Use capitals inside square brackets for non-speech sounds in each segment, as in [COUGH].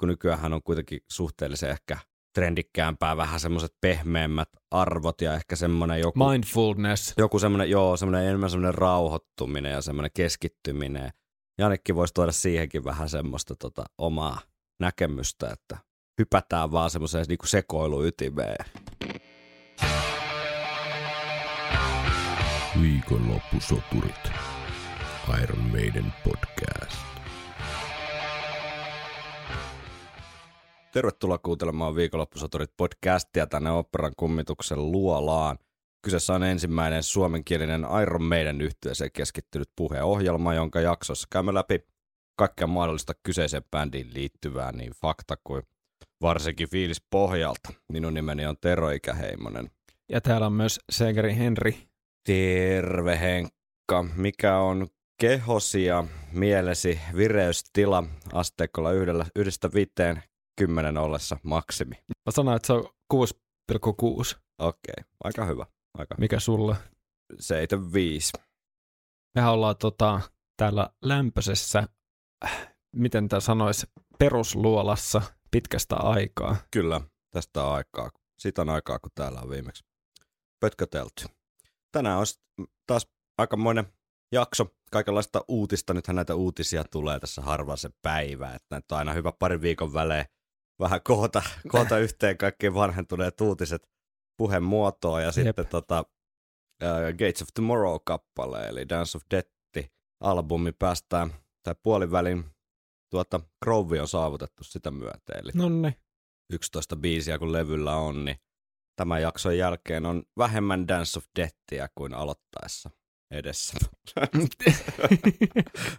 kun nykyään on kuitenkin suhteellisen ehkä trendikkäämpää, vähän semmoiset pehmeämmät arvot ja ehkä semmoinen joku... Mindfulness. Joku semmoinen, joo, semmoinen enemmän semmoinen rauhoittuminen ja semmoinen keskittyminen. Janikki voisi tuoda siihenkin vähän semmoista tota, omaa näkemystä, että hypätään vaan semmoiseen niin sekoiluytimeen. Viikonloppusoturit. Iron Maiden podcast. Tervetuloa kuuntelemaan Viikonloppusoturit podcastia tänne operan kummituksen luolaan. Kyseessä on ensimmäinen suomenkielinen Iron Maiden yhtyeeseen keskittynyt puheohjelma, jonka jaksossa käymme läpi kaikkea mahdollista kyseiseen bändiin liittyvää niin fakta kuin varsinkin fiilis pohjalta. Minun nimeni on Tero Ikäheimonen. Ja täällä on myös Segeri Henri. Terve Henkka. Mikä on kehosi ja mielesi vireystila asteikolla yhdellä, yhdestä viiteen kymmenen ollessa maksimi? Mä sanoin, että se on 6,6. Okei, aika hyvä. Aika hyvä. Mikä sulla? 75. Mehän ollaan tota, täällä lämpöisessä, miten tämä sanoisi, perusluolassa pitkästä aikaa. Kyllä, tästä on aikaa. Siitä on aikaa, kun täällä on viimeksi pötkötelty. Tänään on taas aikamoinen jakso kaikenlaista uutista. Nythän näitä uutisia tulee tässä harvaan se päivä, että näitä on aina hyvä pari viikon välein vähän koota, koota yhteen kaikki vanhentuneet uutiset puheen muotoon ja sitten tota, uh, Gates of Tomorrow-kappale, eli Dance of Death-albumi päästään, tai puolivälin tuota, Grove on saavutettu sitä myötä, eli Nonni. 11 biisiä kun levyllä on, niin tämän jakson jälkeen on vähemmän Dance of Deathia kuin aloittaessa edessä. [LAUGHS]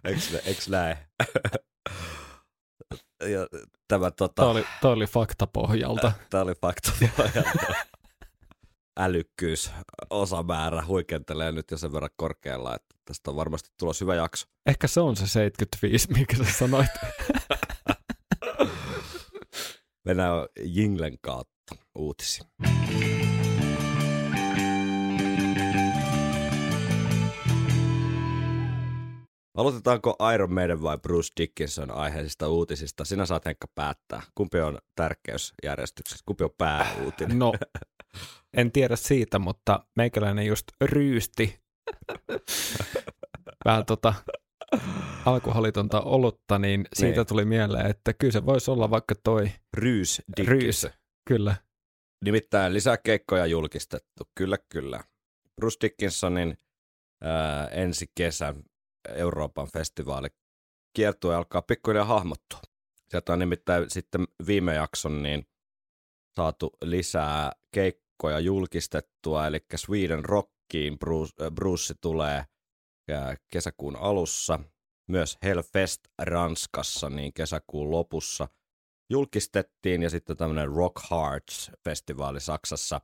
Eiks, eiks näin? [LAUGHS] ja tämä, tota, Tämä oli, tämä oli faktapohjalta. tämä oli fakta. [LAUGHS] Älykkyys, osamäärä huikentelee nyt jo sen verran korkealla, että tästä on varmasti tulos hyvä jakso. Ehkä se on se 75, mikä sä sanoit. [LAUGHS] Mennään Jinglen kautta uutisiin. Aloitetaanko Iron Maiden vai Bruce Dickinson aiheisista uutisista? Sinä saat Henkka päättää. Kumpi on tärkeysjärjestyksessä? Kumpi on pääuutinen? No, [LAUGHS] en tiedä siitä, mutta meikäläinen just ryysti vähän tota alkoholitonta olutta, niin siitä Niin. tuli mieleen, että kyllä se voisi olla vaikka toi Ryys Dickinson. ryys. Kyllä. Nimittäin lisää keikkoja julkistettu. Kyllä, kyllä. Bruce Dickinsonin ää, ensi kesän Euroopan festivaali kiertue alkaa pikkuhiljaa hahmottua. Sieltä on nimittäin sitten viime jakson niin saatu lisää keikkoja julkistettua, eli Sweden Rockiin Bruce, äh, Bruce tulee ää, kesäkuun alussa. Myös Hellfest Ranskassa niin kesäkuun lopussa julkistettiin ja sitten tämmöinen Rock Hearts-festivaali Saksassa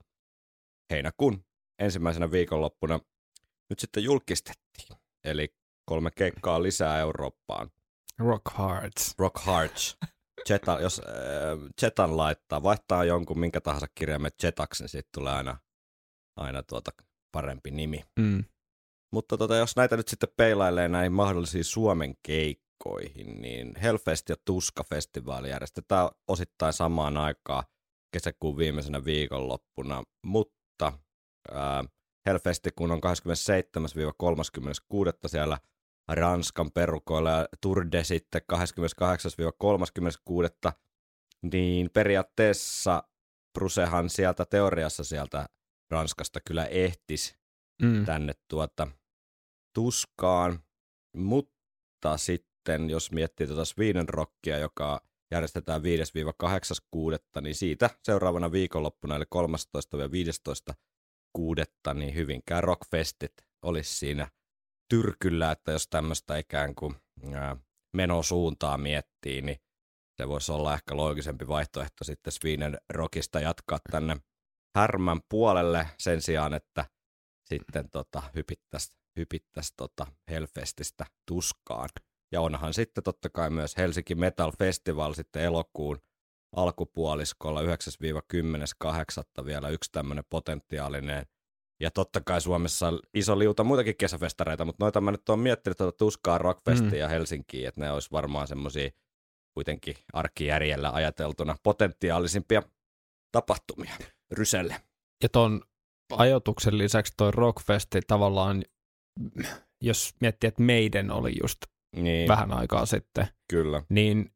heinäkuun ensimmäisenä viikonloppuna nyt sitten julkistettiin. Eli kolme keikkaa lisää Eurooppaan. Rock Hearts. Rock Hearts. Jeta, jos äh, laittaa, vaihtaa jonkun minkä tahansa kirjaimen Jetaksi, niin siitä tulee aina, aina tuota parempi nimi. Mm. Mutta tota, jos näitä nyt sitten peilailee näihin mahdollisiin Suomen keikkoihin, niin Hellfest ja Tuska-festivaali järjestetään osittain samaan aikaan kesäkuun viimeisenä viikonloppuna, mutta ää, Hellfesti kun on 27-36. siellä Ranskan perukoilla ja Tour de sitten 28-36. Niin periaatteessa Brucehan sieltä teoriassa sieltä Ranskasta kyllä ehtis Mm. tänne tuota tuskaan, mutta sitten jos miettii tuota Sweden Rockia, joka järjestetään 5-8.6., niin siitä seuraavana viikonloppuna, eli 13-15 kuudetta, niin Hyvinkään Rockfestit olisi siinä tyrkyllä, että jos tämmöistä ikään kuin menosuuntaa miettii, niin se voisi olla ehkä loogisempi vaihtoehto sitten Sweden Rockista jatkaa tänne härmän puolelle sen sijaan, että sitten tota, hypittäisi hypittäisi tota Hellfestistä tuskaan. Ja onhan sitten totta kai myös Helsinki Metal Festival sitten elokuun alkupuoliskolla 9-10.8. vielä yksi tämmöinen potentiaalinen. Ja totta kai Suomessa on iso liuta muitakin kesäfestareita, mutta noita mä nyt oon miettinyt tuota Tuskaa, Rockfestia Mm. ja Helsinkiä, että ne olisi varmaan semmoisia kuitenkin arkijärjellä ajateltuna potentiaalisimpia tapahtumia Ryselle. Ja ton ajatuksen lisäksi toi Rockfesti tavallaan, jos miettii, että meidän oli just Niin, vähän aikaa sitten, kyllä. niin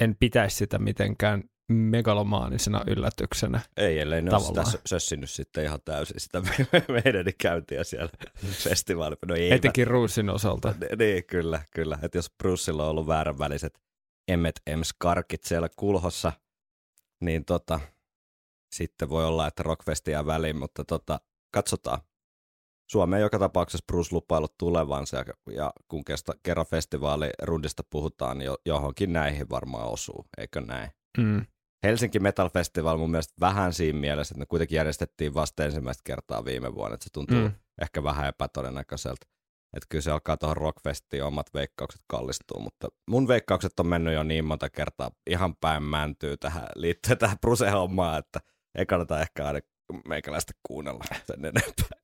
en pitäisi sitä mitenkään megalomaanisena yllätyksenä. Ei, ellei ne ole sitä Tavallaan. sö- sössinyt sitten ihan täysin sitä [LAUGHS] meidän käyntiä siellä [LAUGHS] festivaalilla. No ei, Etenkin Ruusin osalta. Niin, kyllä, kyllä. Että jos Brucella on ollut vääränväliset Emmet Ems karkit siellä kulhossa, niin tota, sitten voi olla, että Rockfest jää väliin, mutta tota, katsotaan. Suomeen joka tapauksessa Bruce lupailut tulevansa ja, ja kun kestä, kerran festivaalirundista puhutaan, niin jo, johonkin näihin varmaan osuu, eikö näin? Mm. Helsinki Metal Festival mun mielestä vähän siinä mielessä, että ne kuitenkin järjestettiin vasta ensimmäistä kertaa viime vuonna, että se tuntuu Mm. ehkä vähän epätodennäköiseltä. Että kyllä se alkaa tuohon Rockfestiin omat veikkaukset kallistuu, mutta mun veikkaukset on mennyt jo niin monta kertaa ihan päin mäntyy tähän liittyen tähän Bruse-hommaan, että ei kannata ehkä aina meikäläistä kuunnella sen enempää.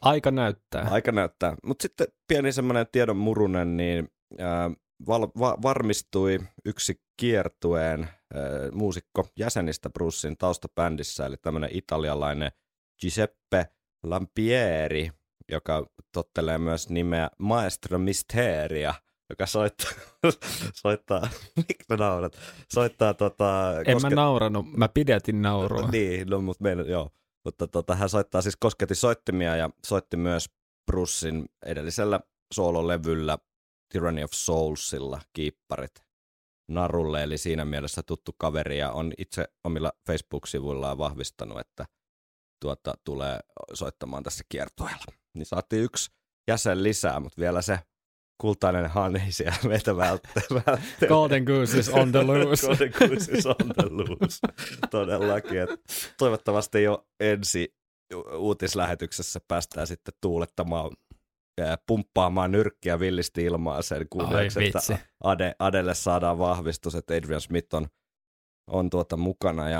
Aika näyttää. Aika näyttää. Mutta sitten pieni semmoinen tiedon murunen, niin ää, val, va, varmistui yksi kiertueen ää, muusikko jäsenistä Brussin taustabändissä, eli tämmöinen italialainen Giuseppe Lampieri, joka tottelee myös nimeä Maestro Misteria, joka soittaa, [LAUGHS] soittaa miksi mä naurat, soittaa tota... En mä nauranut, mä pidätin naurua. Niin, no, mutta meillä, joo. Mutta tota, hän soittaa siis kosketti soittimia ja soitti myös Brussin edellisellä soololevyllä Tyranny of Soulsilla kiipparit narulle, eli siinä mielessä tuttu kaveri ja on itse omilla Facebook-sivuillaan vahvistanut, että tuota, tulee soittamaan tässä kiertueella. Niin saatiin yksi jäsen lisää, mutta vielä se kultainen hani siellä meitä välttää. Golden Goose is on the [LAUGHS] loose. Golden Goose is on the loose. Todellakin. Et toivottavasti jo ensi uutislähetyksessä päästään sitten tuulettamaan pumppaamaan nyrkkiä villisti ilmaa sen kuulijaksi, Ai että. Ade, Adelle saadaan vahvistus, että Adrian Smith on, on tuota mukana. Ja,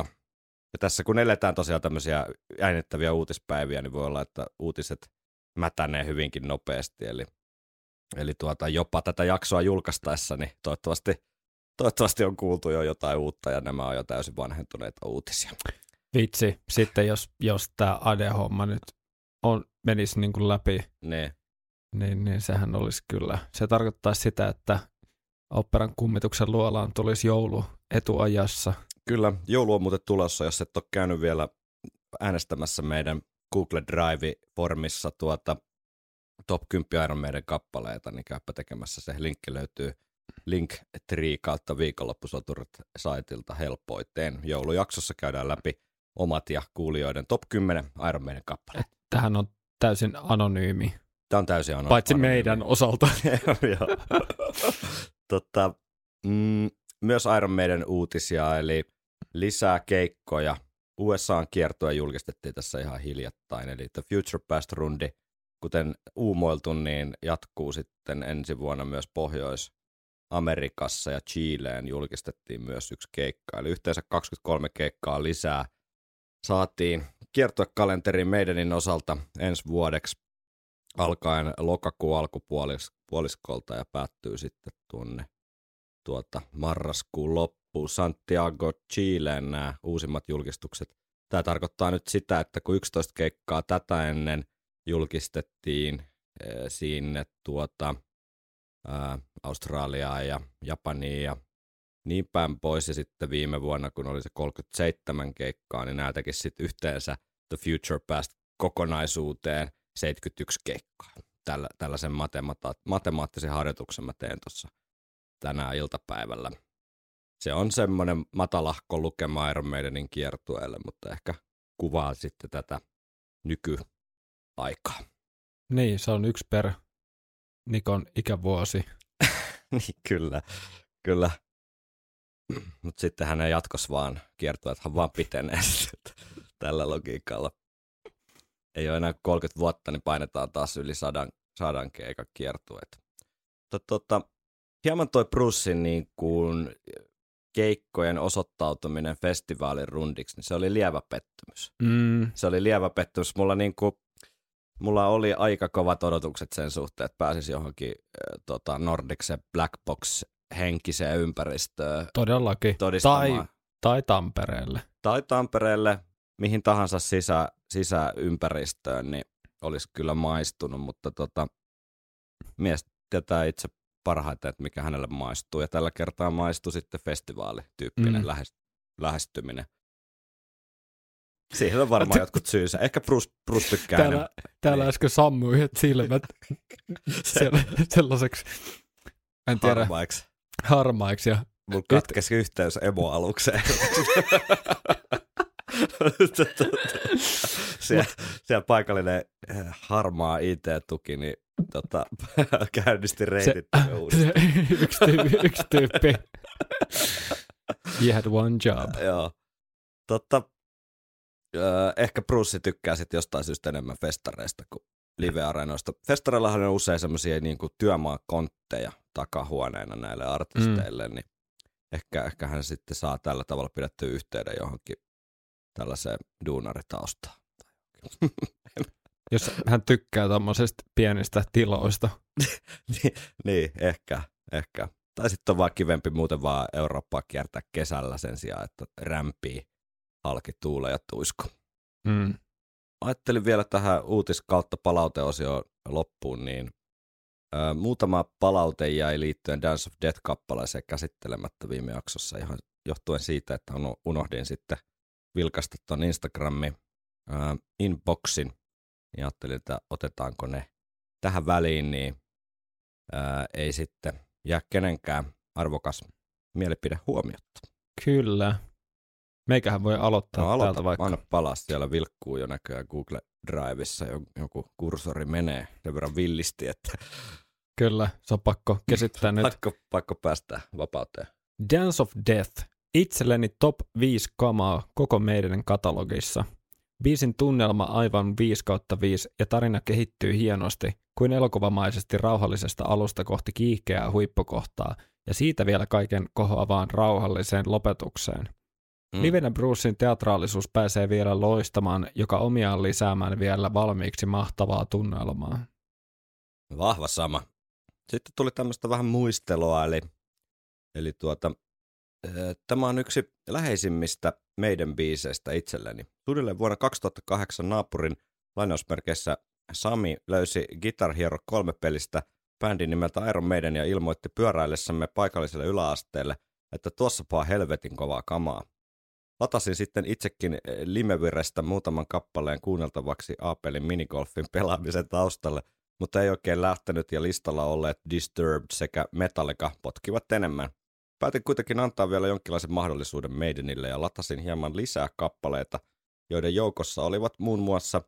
ja tässä kun eletään tosiaan tämmöisiä jännittäviä uutispäiviä, niin voi olla, että uutiset mätänee hyvinkin nopeasti. Eli, eli tuota, jopa tätä jaksoa julkaistaessa, niin toivottavasti, toivottavasti on kuultu jo jotain uutta ja nämä on jo täysin vanhentuneita uutisia. Vitsi, sitten jos, jos tämä Ade-homma nyt on, menisi niin kuin läpi, Ne, niin, niin sehän olisi kyllä. Se tarkoittaa sitä, että operan kummituksen luolaan tulisi joulu etuajassa. Kyllä, joulu on muuten tulossa, jos et ole käynyt vielä äänestämässä meidän Google Drive-formissa tuota top 10 Iron Maiden kappaleita, niin käypä tekemässä se. Linkki löytyy Linktree kautta viikonloppusoturit saitilta helpoiten. Joulujaksossa käydään läpi omat ja kuulijoiden top 10 Iron Maiden kappaleet. Tähän on täysin anonyymi, Tämä on täysin ano- paitsi anonyymi. meidän osalta. [LAUGHS] Totta, mm, myös Iron Maiden uutisia, eli lisää keikkoja. USAn kiertoa julkistettiin tässä ihan hiljattain, eli The Future Past-rundi, kuten uumoiltu, niin jatkuu sitten ensi vuonna myös Pohjois-Amerikassa ja Chileen julkistettiin myös yksi keikka, eli yhteensä 23 keikkaa lisää saatiin kiertokalenteri Maidenin osalta ensi vuodeksi alkaen lokakuun alkupuoliskolta ja päättyy sitten tuonne tuota marraskuun loppuun. Santiago, Chileen nämä uusimmat julkistukset. Tämä tarkoittaa nyt sitä, että kun 11 keikkaa tätä ennen julkistettiin eh, sinne tuota, ää, Australiaan ja Japaniin ja niin päin pois. Ja sitten viime vuonna, kun oli se 37 keikkaa, niin nämä sitten yhteensä The Future Past kokonaisuuteen 71 keikkaa. Tällä, tällaisen matemata- matemaattisen harjoituksen mä teen tuossa tänään iltapäivällä. Se on semmoinen matalahko lukema Iron Maidenin kiertueelle, mutta ehkä kuvaa sitten tätä nykyaikaa. niin, se on yksi per Nikon ikävuosi. [LAUGHS] niin kyllä, kyllä. Mutta sitten hänen jatkos vaan kiertueethan vaan pitenee [LAUGHS] tällä logiikalla. Ei ole enää 30 vuotta, niin painetaan taas yli sadan, sadan keikan kiertueet. Mutta tota, hieman toi Brussin niin kuin keikkojen osoittautuminen festivaalin rundiksi, niin se oli lievä pettymys. Mm, Se oli lievä pettymys. Mulla, niin kuin, mulla oli aika kovat odotukset sen suhteen, että pääsisi johonkin äh, tota Nordicsen Black Box henkiseen ympäristöön Todellakin. Tai, tai Tampereelle. tai Tampereelle, mihin tahansa sisä, sisäympäristöön, niin olisi kyllä maistunut, mutta tota, mies tietää itse parhaiten, että mikä hänelle maistuu. Ja tällä kertaa maistui sitten festivaalityyppinen Mm. lähes, lähestyminen. Siihen on varmaan jotkut syynsä. Ehkä Bruce, Bruce tykkää Täällä, enemmän. täällä Niin. äsken sammui yhdet silmät [LAUGHS] sell- sellaiseksi, en tiedä, harmaiksi. harmaiksi. Ja Mulla katkesi yhteys emo-alukseen. [LAUGHS] [LAUGHS] siellä, siellä paikallinen eh, harmaa IT-tuki, niin tota, [LAUGHS] käynnisti reitit [LAUGHS] se, uudestaan. yksi, tyyppi, yksi tyyppi. He had one job. Joo. Totta, öö, ehkä Bruce tykkää sitten jostain syystä enemmän festareista kuin live-areenoista. Festareillahan on usein semmoisia niin työmaakontteja takahuoneena näille artisteille, mm. niin ehkä, ehkä hän sitten saa tällä tavalla pidettyä yhteyden johonkin tällaiseen duunaritaustaan. Jos hän tykkää tuommoisesta pienistä tiloista. niin, [LAUGHS] niin, ehkä, ehkä. Tai sitten on vaan kivempi muuten vaan Eurooppaa kiertää kesällä sen sijaan, että rämpii halki tuule ja tuisku. Mm. Ajattelin vielä tähän uutis kautta palauteosioon loppuun, niin ö, muutama palaute jäi liittyen Dance of Death-kappaleeseen käsittelemättä viime jaksossa ihan johtuen siitä, että uno- unohdin sitten vilkaista tuon Instagramin ö, inboxin. Ja ajattelin, että otetaanko ne tähän väliin, niin ö, ei sitten jää kenenkään arvokas mielipide huomiotta. Kyllä. Meikähän voi aloittaa No täältä aloita, vaikka. anna palaa. Siellä vilkkuu jo näköjään Google Drivessa, jo- joku kursori menee sen verran villisti, että Kyllä, se on pakko [LAUGHS] käsittää nyt. pakko, pakko päästä vapauteen. Dance of Death. Itselleni top 5 kamaa koko meidän katalogissa. Biisin tunnelma aivan 5 kautta 5 ja tarina kehittyy hienosti kuin elokuvamaisesti rauhallisesta alusta kohti kiihkeää huippukohtaa ja siitä vielä kaiken kohoavaan rauhalliseen lopetukseen. Mm. Livenä Brucein teatraalisuus pääsee vielä loistamaan, joka omiaan lisäämään vielä valmiiksi mahtavaa tunnelmaa. Vahva sama. Sitten tuli tämmöistä vähän muistelua, eli, eli tuota, tämä on yksi läheisimmistä meidän biiseistä itselleni. Suunnilleen vuonna 2008 naapurin lainausmerkeissä Sami löysi Guitar Hero 3 pelistä bändin nimeltä Iron Maiden ja ilmoitti pyöräillessämme paikalliselle yläasteelle, että tuossapaa helvetin kovaa kamaa. Latasin sitten itsekin Limevirestä muutaman kappaleen kuunneltavaksi Aapelin minigolfin pelaamisen taustalle, mutta ei oikein lähtenyt ja listalla olleet Disturbed sekä Metallica potkivat enemmän. Päätin kuitenkin antaa vielä jonkinlaisen mahdollisuuden Maidenille ja latasin hieman lisää kappaleita, joiden joukossa olivat muun muassa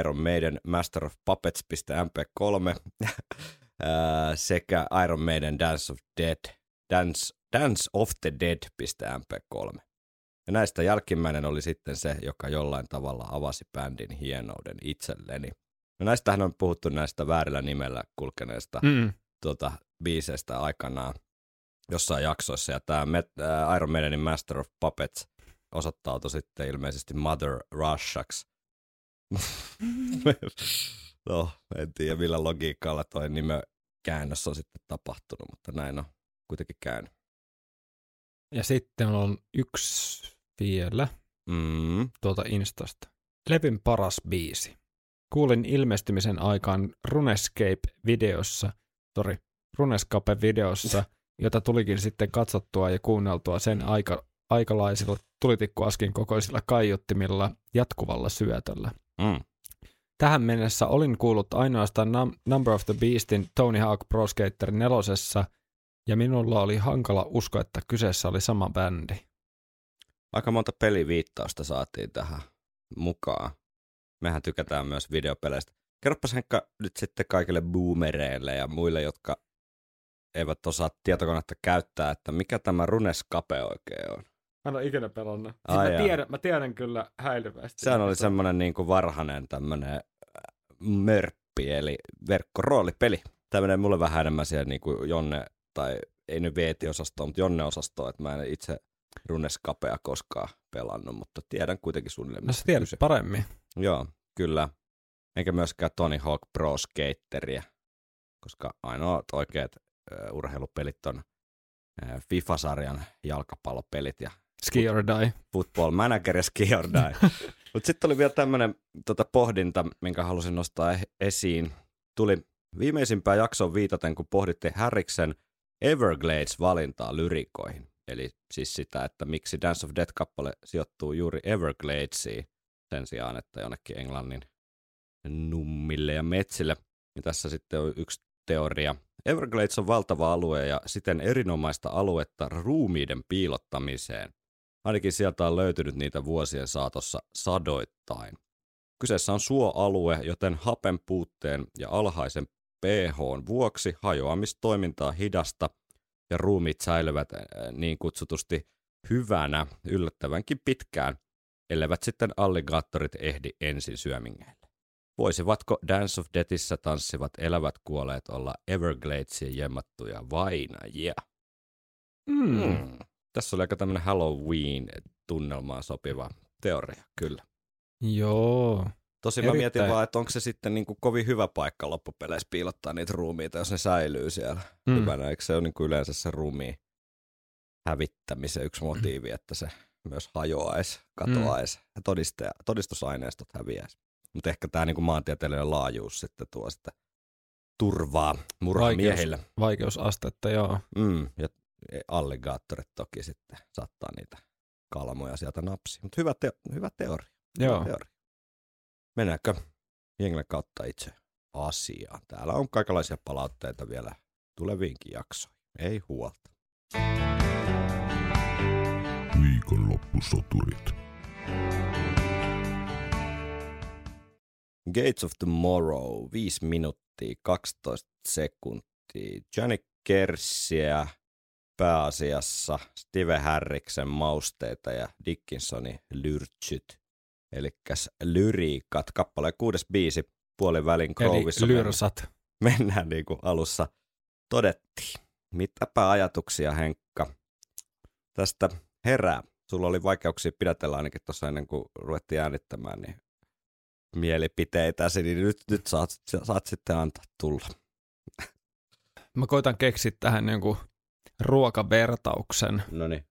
Iron Maiden Master of Puppets.mp3 [LAUGHS] ää, sekä Iron Maiden Dance of Dead, Dance, Dance of the Dead.mp3. Ja näistä jälkimmäinen oli sitten se, joka jollain tavalla avasi bändin hienouden itselleni. No näistähän on puhuttu näistä väärillä nimellä kulkeneista Mm. tuota, biiseistä aikanaan jossain jaksoissa. Ja tämä Met- Iron Maidenin Master of Puppets osoittautui sitten ilmeisesti Mother Russaksi. [LAUGHS] no, en tiedä millä logiikalla toi nimen käännös on sitten tapahtunut, mutta näin on kuitenkin käynyt. Ja sitten on yksi vielä Mm. tuolta Instasta. Levin paras biisi. Kuulin ilmestymisen aikaan Runescape-videossa, sorry, Runescape-videossa, [LAUGHS] jota tulikin sitten katsottua ja kuunneltua sen aika, aikalaisilla tulitikkuaskin kokoisilla kaiuttimilla jatkuvalla syötöllä. Mm. Tähän mennessä olin kuullut ainoastaan Num- Number of the Beastin Tony Hawk Pro Skater nelosessa, ja minulla oli hankala uskoa, että kyseessä oli sama bändi. Aika monta peliviittausta saatiin tähän mukaan. Mehän tykätään myös videopeleistä. Kerropas Henkka nyt sitten kaikille boomereille ja muille, jotka eivät osaa tietokonetta käyttää, että mikä tämä Runescape oikein on. Mä en ole ikinä pelannut. Siis Ai mä, jaa. tiedän, mä tiedän kyllä häilyvästi. Sehän oli semmoinen niin kuin varhainen tämmöinen mörppi, eli verkkoroolipeli. Tämmöinen mulle vähän enemmän siellä niin kuin Jonne, tai ei nyt Veeti-osastoa, mutta Jonne-osastoa, että mä en itse Runescapea koskaan pelannut, mutta tiedän kuitenkin suunnilleen. No sä tiedät kyse. paremmin. Joo, kyllä. Enkä myöskään Tony Hawk Pro Skateria, koska ainoat oikeat urheilupelit on FIFA-sarjan jalkapallopelit ja Ski or die. Football Manager ja Ski or Die. [LAUGHS] Mutta sitten oli vielä tämmöinen tota, pohdinta, minkä halusin nostaa e- esiin. Tuli viimeisimpään jaksoon viitaten, kun pohdittiin Harriksen Everglades-valintaa lyrikoihin. Eli siis sitä, että miksi Dance of Death-kappale sijoittuu juuri Evergladesiin sen sijaan, että jonnekin Englannin nummille ja metsille. Ja tässä sitten on yksi teoria. Everglades on valtava alue ja siten erinomaista aluetta ruumiiden piilottamiseen. Ainakin sieltä on löytynyt niitä vuosien saatossa sadoittain. Kyseessä on suoalue, joten hapen puutteen ja alhaisen pH vuoksi hajoamistoimintaa hidasta ja ruumit säilyvät äh, niin kutsutusti hyvänä yllättävänkin pitkään, ellevät sitten alligaattorit ehdi ensin syömingeille. Voisivatko Dance of Deathissä tanssivat elävät kuolleet olla Evergladesiin jemmattuja vainajia? Mm. Mm. Tässä oli aika tämmöinen Halloween-tunnelmaan sopiva teoria, kyllä. Joo. Tosi mä mietin vaan, että onko se sitten niin kuin kovin hyvä paikka loppupeleissä piilottaa niitä ruumiita, jos ne säilyy siellä mm. hyvänä. Eikö se ole niin kuin yleensä se ruumiin hävittämisen yksi motiivi, että se myös hajoaisi, katoaisi mm. ja todiste- todistusaineistot häviäisi. Mutta ehkä tämä niin maantieteellinen laajuus sitten tuo sitä turvaa murhamiehille. Vaikeusastetta, joo. Mm, ja alligaattorit toki sitten saattaa niitä kalmoja sieltä napsi. Mutta hyvä, te- hyvä teoria. Joo. Hyvä teoria. Mennäänkö jengille kautta itse asiaan? Täällä on kaikenlaisia palautteita vielä tuleviinkin jaksoihin. Ei huolta. Viikonloppusoturit. Gates of Tomorrow, 5 minuuttia 12 sekuntia. Johnny Kerssiä pääasiassa, Steve Harriksen mausteita ja Dickinsonin lyrtsyt. Eli lyriikat, kappaleen kuudes biisi, puolin välin Groveissa Eli mennään- lyrsat. mennään niin kuin alussa todettiin. Mitäpä ajatuksia, Henkka, tästä herää? Sulla oli vaikeuksia pidätellä ainakin tuossa ennen kuin ruvettiin äänittämään, niin mielipiteitäsi, niin nyt, nyt saat, saat sitten antaa tulla. Mä koitan keksiä tähän jonkun ruokavertauksen. No niin.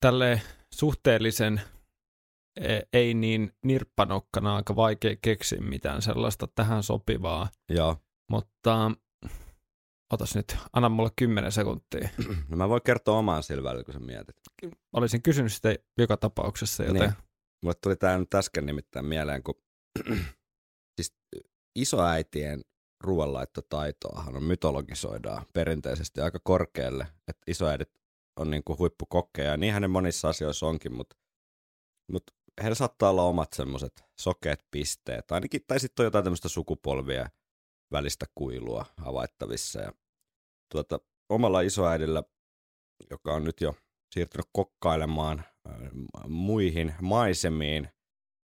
Tälle suhteellisen e- ei niin nirppanokkana aika vaikea keksiä mitään sellaista tähän sopivaa. Joo. Mutta otas nyt, anna mulle 10 sekuntia. [CLEARS THROAT] No mä voin kertoa omaan silmällä, kun sä mietit. Olisin kysynyt sitä joka tapauksessa, joten Niin. Mulle tuli tää nyt äsken nimittäin mieleen, kun [CLEARS THROAT] siis isoäitien ruoanlaittotaitoahan on mytologisoidaan perinteisesti aika korkealle, että isoäidit on niinku huippukokkeja, ja niinhän ne monissa asioissa onkin, mutta mut heillä saattaa olla omat semmoiset sokeat pisteet, ainakin, tai sitten on jotain tämmöistä sukupolvia välistä kuilua havaittavissa, ja tuota, omalla isoäidillä, joka on nyt jo siirtynyt kokkailemaan äh, muihin maisemiin,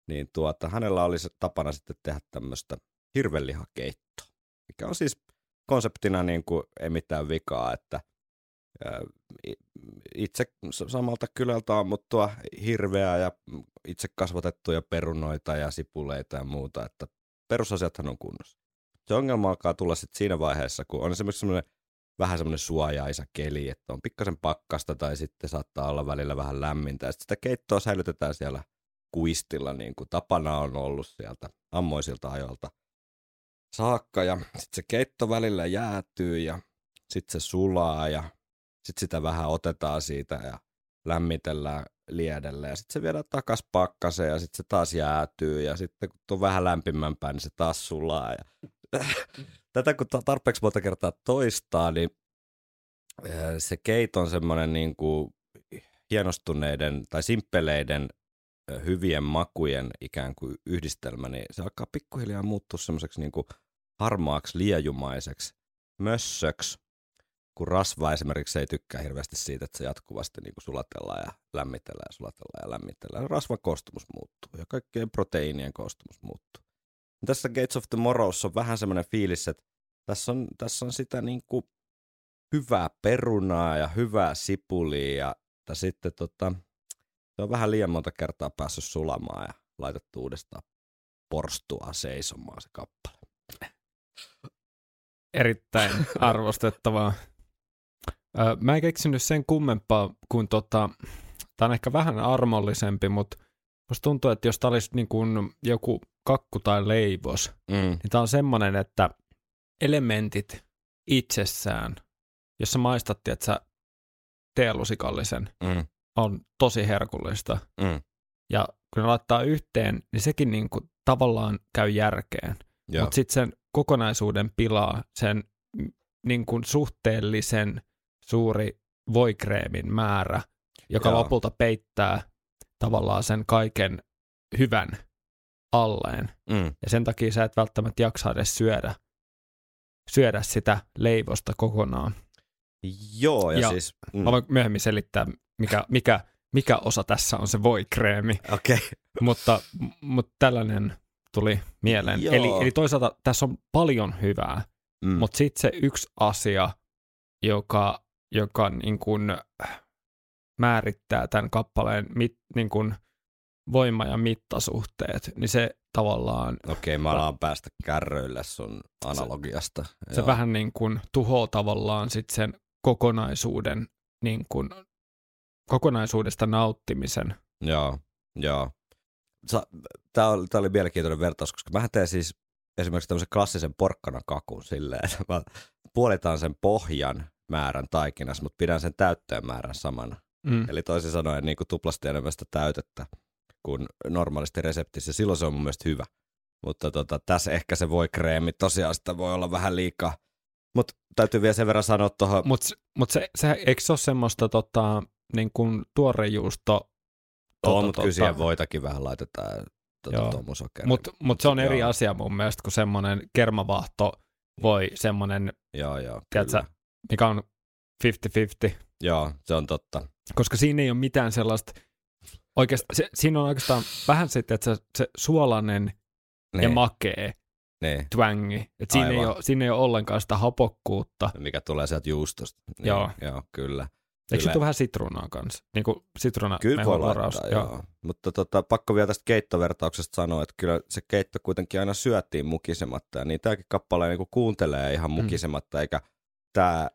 niin tuota, hänellä oli se tapana sitten tehdä tämmöistä hirvelihakeittoa, mikä on siis konseptina niin kuin ei mitään vikaa, että itse samalta kylältä ammuttua hirveää ja itse kasvatettuja perunoita ja sipuleita ja muuta, että perusasiathan on kunnossa. Se ongelma alkaa tulla sitten siinä vaiheessa, kun on esimerkiksi semmoinen vähän semmoinen suojaisa keli, että on pikkasen pakkasta tai sitten saattaa olla välillä vähän lämmintä. Sitten sitä keittoa säilytetään siellä kuistilla, niin kuin tapana on ollut sieltä ammoisilta ajoilta saakka. Ja sitten se keitto välillä jäätyy ja sitten se sulaa ja sitten sitä vähän otetaan siitä ja lämmitellään liedellä ja sitten se viedään takas pakkaseen ja sitten se taas jäätyy ja sitten kun on vähän lämpimämpää, niin se taas sulaa. Ja [LAUGHS] tätä kun ta- tarpeeksi monta kertaa toistaa, niin eh, se keito on semmoinen niin kuin hienostuneiden tai simppeleiden hyvien makujen ikään kuin yhdistelmä, niin se alkaa pikkuhiljaa muuttua semmoiseksi niin kuin harmaaksi, liejumaiseksi, mössöksi, kun rasva esimerkiksi ei tykkää hirveästi siitä, että se jatkuvasti niin kuin sulatellaan ja lämmitellään ja sulatellaan ja lämmitellään. Rasvan koostumus muuttuu ja kaikkien proteiinien koostumus muuttuu. Tässä Gates of Tomorrowssa on vähän semmoinen fiilis, että tässä on, tässä on sitä niin kuin hyvää perunaa ja hyvää sipulia ja, ja sitten tota, se on vähän liian monta kertaa päässyt sulamaan ja laitettu uudestaan porstua seisomaan se kappale. erittäin [LAUGHS] arvostettavaa. Mä en keksinyt sen kummempaa kuin tota, tää on ehkä vähän armollisempi, mutta musta tuntuu, että jos tää olisi niin kuin joku kakku tai leivos, Mm. niin tää on semmoinen, että elementit itsessään, jos sä maistat, että sä teelusikallisen, Mm. On tosi herkullista. Mm. Ja kun ne laittaa yhteen, niin sekin niin kuin tavallaan käy järkeen. Mutta sitten sen kokonaisuuden pilaa sen niin kuin suhteellisen suuri voikreemin määrä, joka Joo. lopulta peittää tavallaan sen kaiken hyvän alleen. Mm. Ja sen takia sä et välttämättä jaksa edes syödä, syödä sitä leivosta kokonaan. Joo, ja, Ja siis... Mm. Mä voin myöhemmin selittää, mikä, mikä, mikä osa tässä on se voikreemi. Okei. Okay. mutta, mutta tällainen tuli mieleen. Joo. Eli, eli toisaalta tässä on paljon hyvää, Mm. mutta sitten se yksi asia, joka, joka niin kuin määrittää tämän kappaleen mit, niin kuin voima- ja mittasuhteet, niin se tavallaan, Okei, okay, mä alan päästä kärryille sun analogiasta. se Joo. vähän niin kuin tuhoaa tavallaan sit sen kokonaisuuden, niin kuin, kokonaisuudesta nauttimisen. Joo, joo. Tämä oli, tää oli mielenkiintoinen vertaus, koska mä teen siis esimerkiksi tämmöisen klassisen porkkanakakun silleen, että mä puolitan sen pohjan määrän taikinassa, mutta pidän sen täytteen määrän samana. Mm. Eli toisin sanoen niin kuin tuplasti enemmän sitä täytettä kuin normaalisti reseptissä. Silloin se on mun mielestä hyvä. Mutta tota, tässä ehkä se voi kreemi, tosiaan sitä voi olla vähän liikaa. Mutta täytyy vielä sen verran sanoa tuohon, Mutta mut se, se, eikö se ole semmoista tota, niin kuin tuorejuusto? on, mutta kyllä siihen voitakin vähän laitetaan Joo. tuota. Mutta mut se on eri Joo. asia mun mielestä kuin semmoinen kermavahto voi semmoinen, Joo, joo. tiedätkö, mikä on 50-50, Joo, se on totta. koska siinä ei ole mitään sellaista, oikeastaan, se, siinä on oikeastaan vähän sitten, että se, se suolainen ja Niin, makee niin. twängi, että siinä ei, ole, siinä ei ole ollenkaan sitä hapokkuutta. mikä tulee sieltä juustosta. Niin, Joo. Joo, kyllä. Eikö tule vähän sitruunaa kanssa? Niin kuin sitruuna Kyllä voi laittaa, joo. Mutta tota, pakko vielä tästä keittovertauksesta sanoa, että kyllä se keitto kuitenkin aina syötiin mukisematta. Ja niin tämäkin kappale niin kuuntelee ihan Mm. mukisematta, eikä tämä,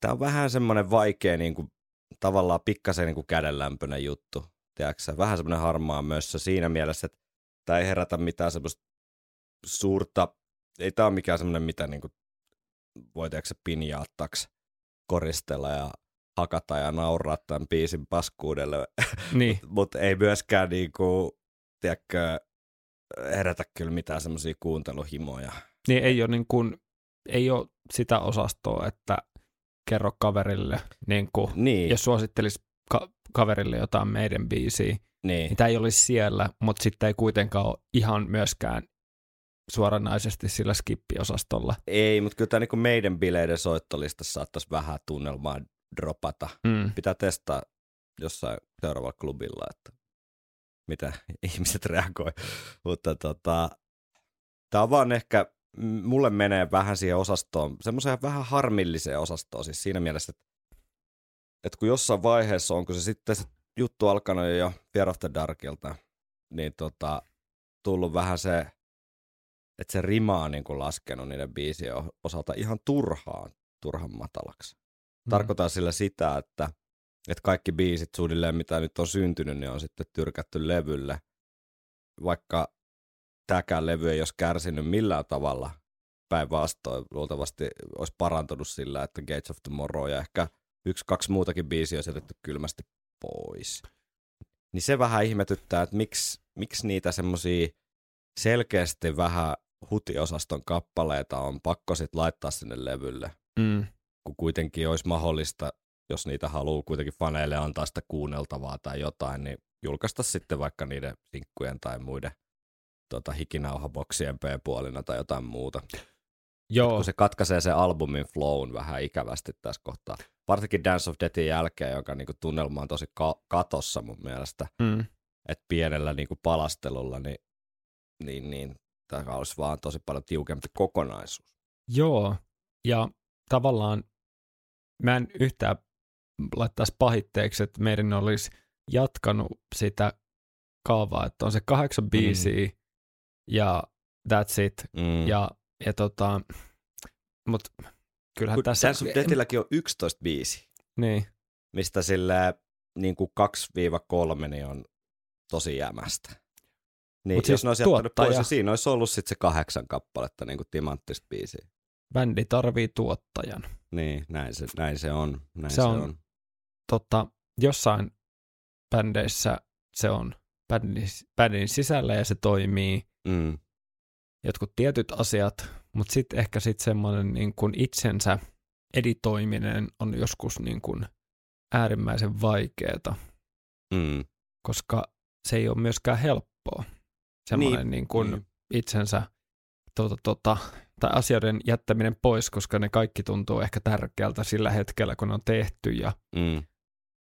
tämä on vähän semmoinen vaikea niin kuin, tavallaan pikkasen niin kuin kädenlämpöinen juttu. Tiedätkö? Vähän semmoinen harmaa myös siinä mielessä, että tämä ei herätä mitään semmoista suurta, ei tämä ole mikään semmoinen, mitä niin kuin, voi tiedätkö, pinjaattaksi koristella ja hakata ja nauraa tämän biisin paskuudelle, [LAUGHS] Niin, mutta ei myöskään niinku, tiedätkö, herätä kyllä mitään semmoisia kuunteluhimoja. niin ei ole, niin kuin, ei ole sitä osastoa, että kerro kaverille, niin kuin, Niin, jos suosittelisi ka- kaverille jotain meidän biisiä, niin. niin tämä ei olisi siellä, mutta sitten ei kuitenkaan ole ihan myöskään suoranaisesti sillä skippiosastolla. Ei, mutta kyllä tämä niinku meidän bileiden soittolistassa saattaisi vähän tunnelmaa dropata. Mm. Pitää testaa jossain seuraavalla klubilla, että mitä [LAUGHS] ihmiset reagoi. Mutta tota, tämä on vaan ehkä, mulle menee vähän siihen osastoon, semmoiseen vähän harmilliseen osastoon, siis siinä mielessä, että, että kun jossain vaiheessa on, kun se sitten se juttu alkanut jo Fear of the Darkilta, niin tota, tullut vähän se, että se rima on niin kuin laskenut niiden biisien osalta ihan turhaan, turhan matalaksi. Tarkoitan sillä sitä, että, että kaikki biisit suunnilleen, mitä nyt on syntynyt, niin on sitten tyrkätty levylle. Vaikka tämäkään levy ei olisi kärsinyt millään tavalla päinvastoin. Luultavasti olisi parantunut sillä, että Gates of Tomorrow ja ehkä yksi, kaksi muutakin biisiä olisi jätetty kylmästi pois. Niin se vähän ihmetyttää, että miksi, miksi niitä semmoisia selkeästi vähän hutiosaston kappaleita on pakko sitten laittaa sinne levylle Mm. Kun kuitenkin olisi mahdollista, jos niitä haluaa kuitenkin faneille antaa sitä kuunneltavaa tai jotain, niin julkaista sitten vaikka niiden sinkkujen tai muiden tota, hikinauhaboksien P-puolina tai jotain muuta. Joo, Kun se katkaisee sen albumin flown vähän ikävästi tässä kohtaa. Varsinkin Dance of Deathin jälkeen, joka niinku tunnelma on tosi ka- katossa mun mielestä. mm. Että pienellä niinku palastelulla, niin, niin, niin tämä olisi vaan tosi paljon tiukempi kokonaisuus. Joo, ja tavallaan mä en yhtään laittaisi pahitteeksi, että meidän olisi jatkanut sitä kaavaa, että on se kahdeksan biisiä ja that's it. Mm. Ja, ja tota, mut kyllähän Kun tässä... Dance of on 11 biisi. Niin. mistä sille niin kuin 2-3 niin on tosi jämästä. Niin, Mut jos siis ne olisi jättänyt pois, niin siinä olisi ollut sitten se kahdeksan kappaletta niin kuin timanttista biisiä. Bändi tarvii tuottajan. Niin, näin se, näin se on. Näin Se se, on- on. Totta, jossain bändeissä se on bändin, bändin sisällä ja se toimii Mm, jotkut tietyt asiat, mutta sitten ehkä sitten semmoinen niin kuin itsensä editoiminen on joskus niin kuin äärimmäisen vaikeaa, mm. koska se ei ole myöskään helppoa. Semmoinen niin, niin kuin niin. itsensä tota, tota, tai asioiden jättäminen pois, koska ne kaikki tuntuu ehkä tärkeältä sillä hetkellä, kun ne on tehty ja, Mm.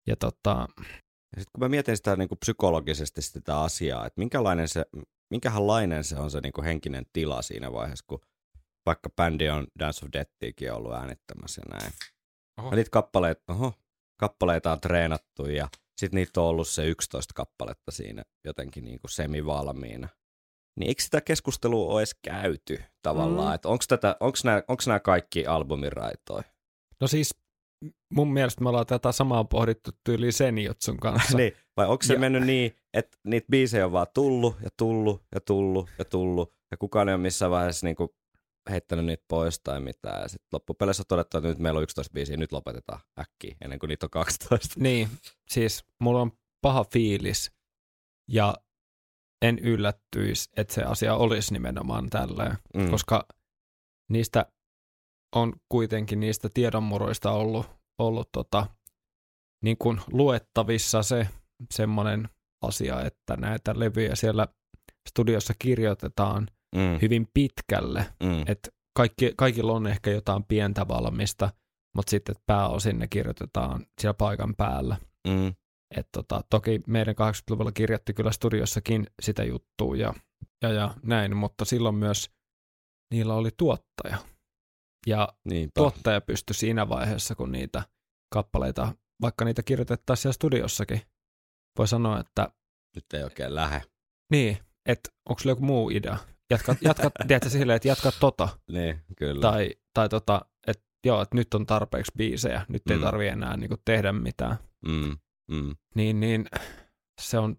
ja tota, Ja sitten kun mä mietin sitä niin kuin psykologisesti sitä asiaa, että minkälainen se, minkälainen se on se niin kuin henkinen tila siinä vaiheessa, kun vaikka bändi on Dance of Deathiäkin ollut äänittämässä ja näin. Oho. Ja niitä kappaleita, oho, kappaleita on treenattu ja sitten niitä on ollut se 11 kappaletta siinä jotenkin niin kuin semivalmiina. Niin eikö sitä keskustelua ole edes käyty tavallaan, Mm. että onko nämä, onks nämä kaikki albumiraitoja? no siis mun mielestä me ollaan tätä samaa pohdittu tyyli Senjutsun kanssa. [LAUGHS] niin, vai onko se Ja- mennyt niin, että niitä biisejä on vaan tullut ja tullut ja tullut ja tullut ja kukaan ei ole missään vaiheessa niinku heittänyt niitä pois tai mitään. Ja sitten loppupeleissä on todettu, että nyt meillä on 11 biisiä, nyt lopetetaan äkkiä ennen kuin niitä on 12. Niin, siis mulla on paha fiilis ja en yllättyisi, että se asia olisi nimenomaan tälleen, Mm. koska niistä on kuitenkin niistä tiedonmuroista ollut, ollut tota, niin kuin luettavissa se semmoinen asia, että näitä levyjä siellä studiossa kirjoitetaan mm. hyvin pitkälle, mm. että kaikki, kaikilla on ehkä jotain pientä valmista, mutta sitten pääosin ne kirjoitetaan siellä paikan päällä. mm. Et tota, toki meidän 80-luvulla kirjoitti kyllä studiossakin sitä juttua ja, ja, ja näin, mutta silloin myös niillä oli tuottaja. Ja Niinpä. tuottaja pystyi siinä vaiheessa, kun niitä kappaleita, vaikka niitä kirjoitettaisiin siellä studiossakin, voi sanoa, että Nyt ei oikein lähe. niin, että onko sulla joku muu idea? Jatka, [LAUGHS] jatka tiedätkö silleen, että jatka tota, Niin, kyllä. tai, tai tota, että joo, että nyt on tarpeeksi biisejä, nyt ei Mm. tarvi enää niinku tehdä mitään. Mm. Mm. Niin, niin se on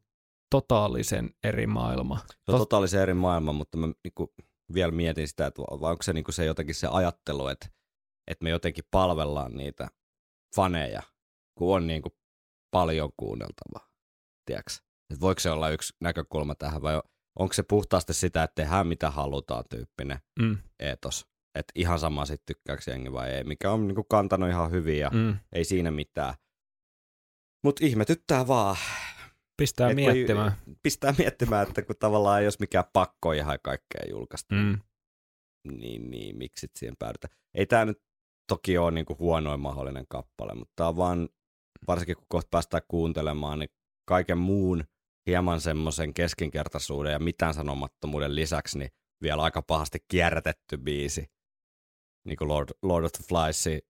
totaalisen eri maailma. Se on totaalisen eri maailma, mutta mä niinku vielä mietin sitä, että vai onko se, niinku se jotenkin se ajattelu, että, että me jotenkin palvellaan niitä faneja, kun on niinku paljon kuunneltavaa. Tiedätkö? Et voiko se olla yksi näkökulma tähän vai onko se puhtaasti sitä, että tehdään mitä halutaan tyyppinen Mm, eetos? Että ihan sama sitten tykkääkö jengi vai ei, mikä on niinku kantanut ihan hyvin ja mm. ei siinä mitään. Mutta ihmetyttää vaan, Pistää Et kun miettimään. pistää miettimään, että kun tavallaan olisi mikään pakko ihan kaikkea julkaista, Mm. niin, niin miksi siihen päädytään. Ei tämä nyt toki ole niinku huonoin mahdollinen kappale, mutta tämä on vaan, varsinkin kun kohta päästään kuuntelemaan, niin kaiken muun hieman semmoisen keskinkertaisuuden ja mitään sanomattomuuden lisäksi, niin vielä aika pahasti kierrätetty biisi. Niin kuin Lord, Lord of the Fliesin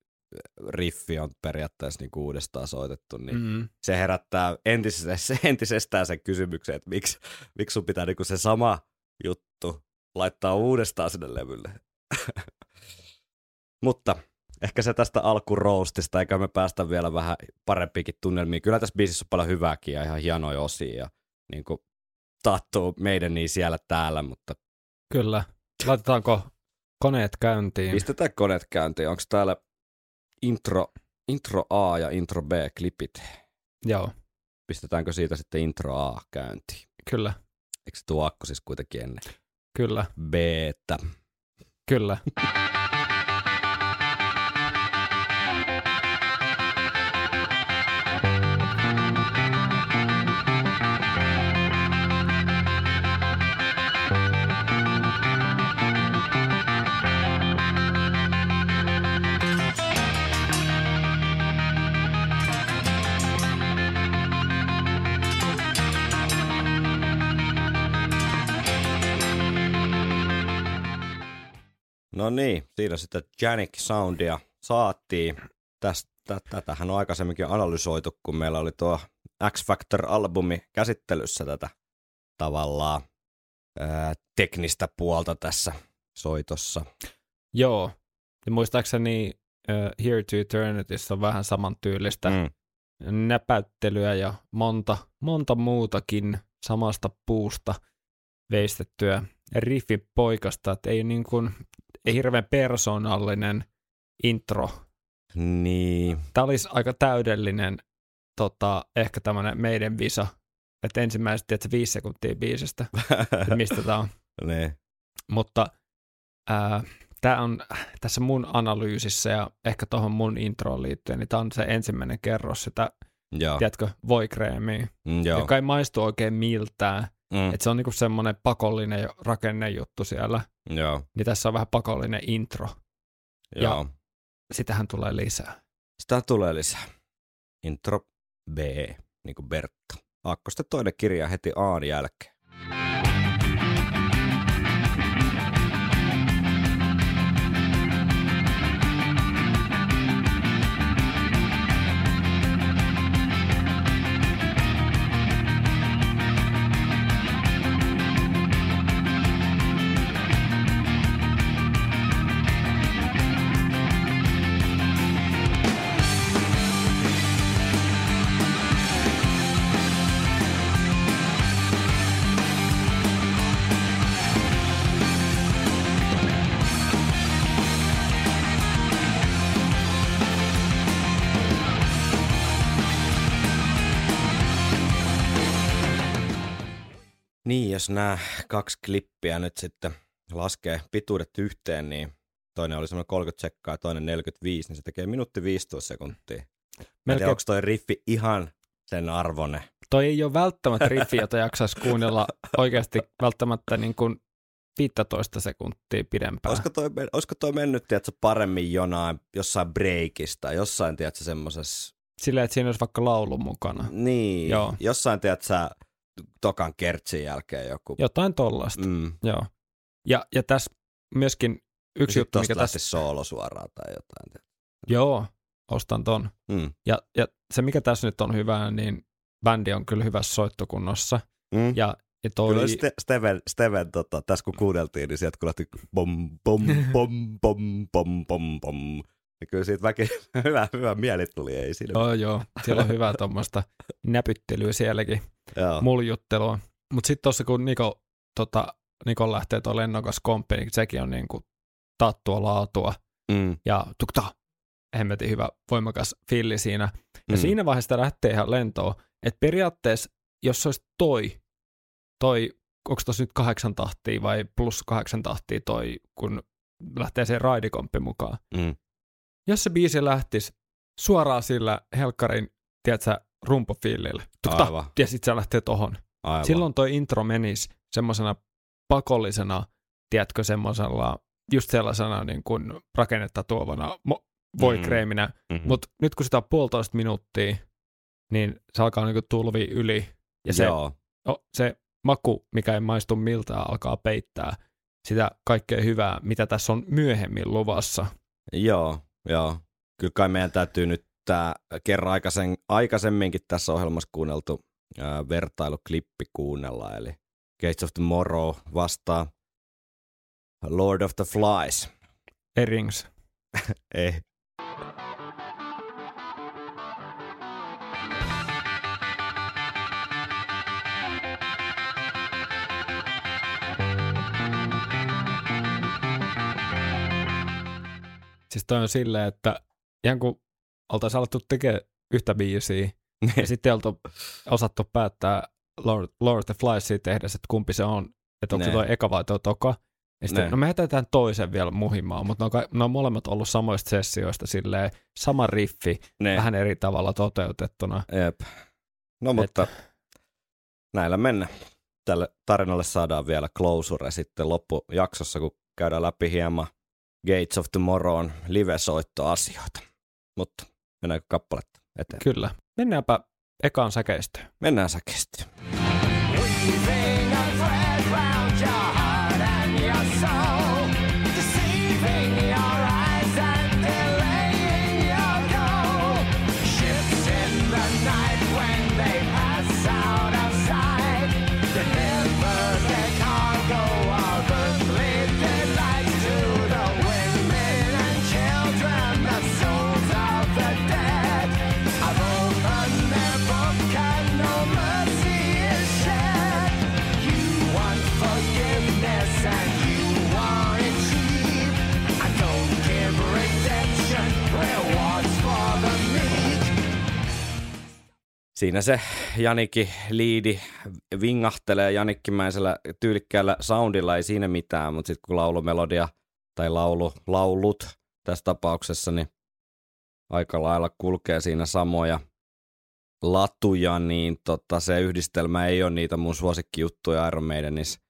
riffi on periaatteessa niin uudestaan soitettu, niin Mm. se herättää entisestään, entisestään sen kysymyksen, että miksi, miksi sun pitää niinku se sama juttu laittaa uudestaan sinne levylle. [LAUGHS] Mutta ehkä se tästä alkuroustista, eikä me päästä vielä vähän parempiinkin tunnelmiin. Kyllä tässä biisissä on paljon hyvääkin ja ihan hienoja osia ja niin kuin taattuu meidän niin siellä täällä, mutta Kyllä. Laitetaanko koneet käyntiin? pistetään koneet käyntiin. Onko täällä intro, intro A ja intro B klipit? Joo, Pistetäänkö siitä sitten intro A käyntiin? kyllä, Eikö se tuo akku siis kuitenkin ennen kyllä, b kyllä. No niin, siinä sitä Janik Soundia saatiin. Tästä, tätähän on aikaisemminkin analysoitu, kun meillä oli tuo X Factor-albumi käsittelyssä tätä tavallaan ää, teknistä puolta tässä soitossa. Joo. Ja muistaakseni uh, Here to Eternityssä on vähän samantyylistä mm. näpäyttelyä ja monta, monta muutakin samasta puusta veistettyä riffipoikasta, että ei, niin kuin, hirveän persoonallinen intro. Niin. Tämä olisi aika täydellinen tota, ehkä tämmöinen meidän visa, että ensimmäiset tiedätkö, viisi sekuntia biisistä, mistä tämä on. [LAUGHS] niin. Mutta ää, tämä on tässä mun analyysissä ja ehkä tuohon mun introon liittyen, niin tämä on se ensimmäinen kerros sitä, Joo. tiedätkö, voikreemiä, Mm, joka ei maistu oikein miltään. Mm, Että se on niinku semmoinen pakollinen rakennejuttu siellä. joo. Niin tässä on vähän pakollinen intro. Ja- Joo. Sitähän tulee lisää. Sitä tulee lisää. Intro B, niin kuin Bertta. Aakkosten toinen kirja heti Aan jälkeen. Niin, jos nämä kaksi klippiä nyt sitten laskee pituudet yhteen, niin toinen oli semmoinen 30 sekkaa ja toinen 45, niin se tekee minuutti 15 sekuntia. Melkein... Melkein, Onko toi riffi ihan sen arvone? toi ei ole välttämättä riffi, jota jaksaisi kuunnella oikeasti välttämättä niin kuin 15 sekuntia pidempään. Olisiko toi, olisiko toi mennyt, tiedätkö, paremmin jonain, jossain breakista, jossain, tiedätkö, semmoisessa, Silleen, että siinä olisi vaikka laulu mukana. niin, Joo. jossain, tiedätkö, tokan kertsin jälkeen joku. Jotain tollasta. Mm. Joo. Ja, ja tässä myöskin yksi juttu, mikä tässä... soolo suoraan tai jotain. Joo, ostan ton. Mm. Ja, ja se, mikä tässä nyt on hyvää, niin bändi on kyllä hyvässä soittokunnossa. Mm. Ja, ja toi... Kyllä Ste- Steven, Steven tota, tässä kun kuunneltiin, niin sieltä kun lähti bom, bom, bom, bom, bom, bom, bom. Niin kyllä siitä väki, [LAUGHS] hyvä, hyvä mieli tuli, ei siinä. Joo, joo. Siellä on hyvää tuommoista näpyttelyä sielläkin, Joo. muljuttelua. Mutta sitten tuossa kun Niko, tota, Niko lähtee tuo lennokas komppi, niin sekin on niinku tattua laatua Mm. ja tukta, hemmetin hyvä, voimakas filli siinä. Ja Mm. siinä vaiheessa lähtee ihan lentoon, että periaatteessa, jos se olisi toi, toi, onko tuossa nyt kahdeksan tahtia vai plus kahdeksan tahtia toi, kun lähtee se raidikomppi mukaan. Mm. Jos se biisi lähtisi suoraan sillä helkkarin, tiedätkö, rumpofiilillä, Aivan. ja sitten se lähtee tohon. Aivan. Silloin toi intro menisi semmoisena pakollisena, tiedätkö, semmoisella, just sellaisena niin kuin rakennetta tuovana mo- voikreeminä, mm-hmm. mutta nyt kun sitä on puolitoista minuuttia, niin se alkaa niinku tulvi yli. Ja se, Joo. o, se maku, mikä ei maistu miltään, alkaa peittää sitä kaikkea hyvää, mitä tässä on myöhemmin luvassa. Joo, joo. Kyllä kai meidän täytyy nyt tämä kerran aikaisen, aikaisemminkin tässä ohjelmassa kuunneltu ää, vertailuklippi kuunnella, eli Gates of Tomorrow vastaa Lord of the Flies. Erings. [LAUGHS] Ei. Siis toi on silleen, että ihan kun oltaisiin alettu tekemään yhtä biisiä, ja sitten oltu osattu päättää Lord, Lord of the Fliesia tehdessä, että kumpi se on, että onko se Ne. toi eka vai toi toka. Ja sitten, Ne. no me jätetään toisen vielä muhimaan, mutta ne on, ka- ne on molemmat ollut samoista sessioista silleen, sama riffi, ne. vähän eri tavalla toteutettuna. Jep. No mutta näillä mennään. Tälle tarinalle saadaan vielä closure sitten loppujaksossa, kun käydään läpi hieman Gates of Tomorrown live-soittoasioita. Mutta mennäänkö kappaletta eteen? Kyllä. Mennäänpä ekaan säkeistöön. Mennään. Weaving siinä se Janikki liidi vingahtelee Janikkimäisellä tyylikkäällä soundilla, ei siinä mitään, mutta sitten kun laulumelodia tai laulu, laulut tässä tapauksessa, niin aika lailla kulkee siinä samoja latuja, niin tota, se yhdistelmä ei ole niitä mun suosikkijuttuja Iron Maidenissä,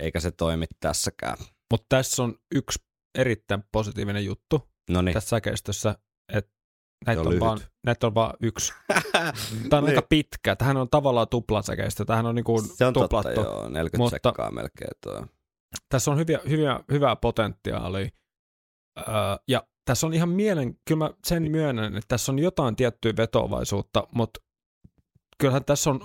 eikä se toimi tässäkään. Mutta tässä on yksi erittäin positiivinen juttu No niin, tässä säkeistössä, että näitä on on, vaan, näitä on vaan yksi. [LAUGHS] Tämä on aika pitkä. Tähän on tavallaan tuplasäkeistö. Tähän on niinku se on totta, tuplattu. joo, 40 Mutta- sekkaa melkein tuo. Tässä on hyviä, hyviä, hyvää potentiaalia. Öö, ja tässä on ihan mielen, kyllä mä sen myönnän, että tässä on jotain tiettyä vetovaisuutta, mutta kyllähän tässä on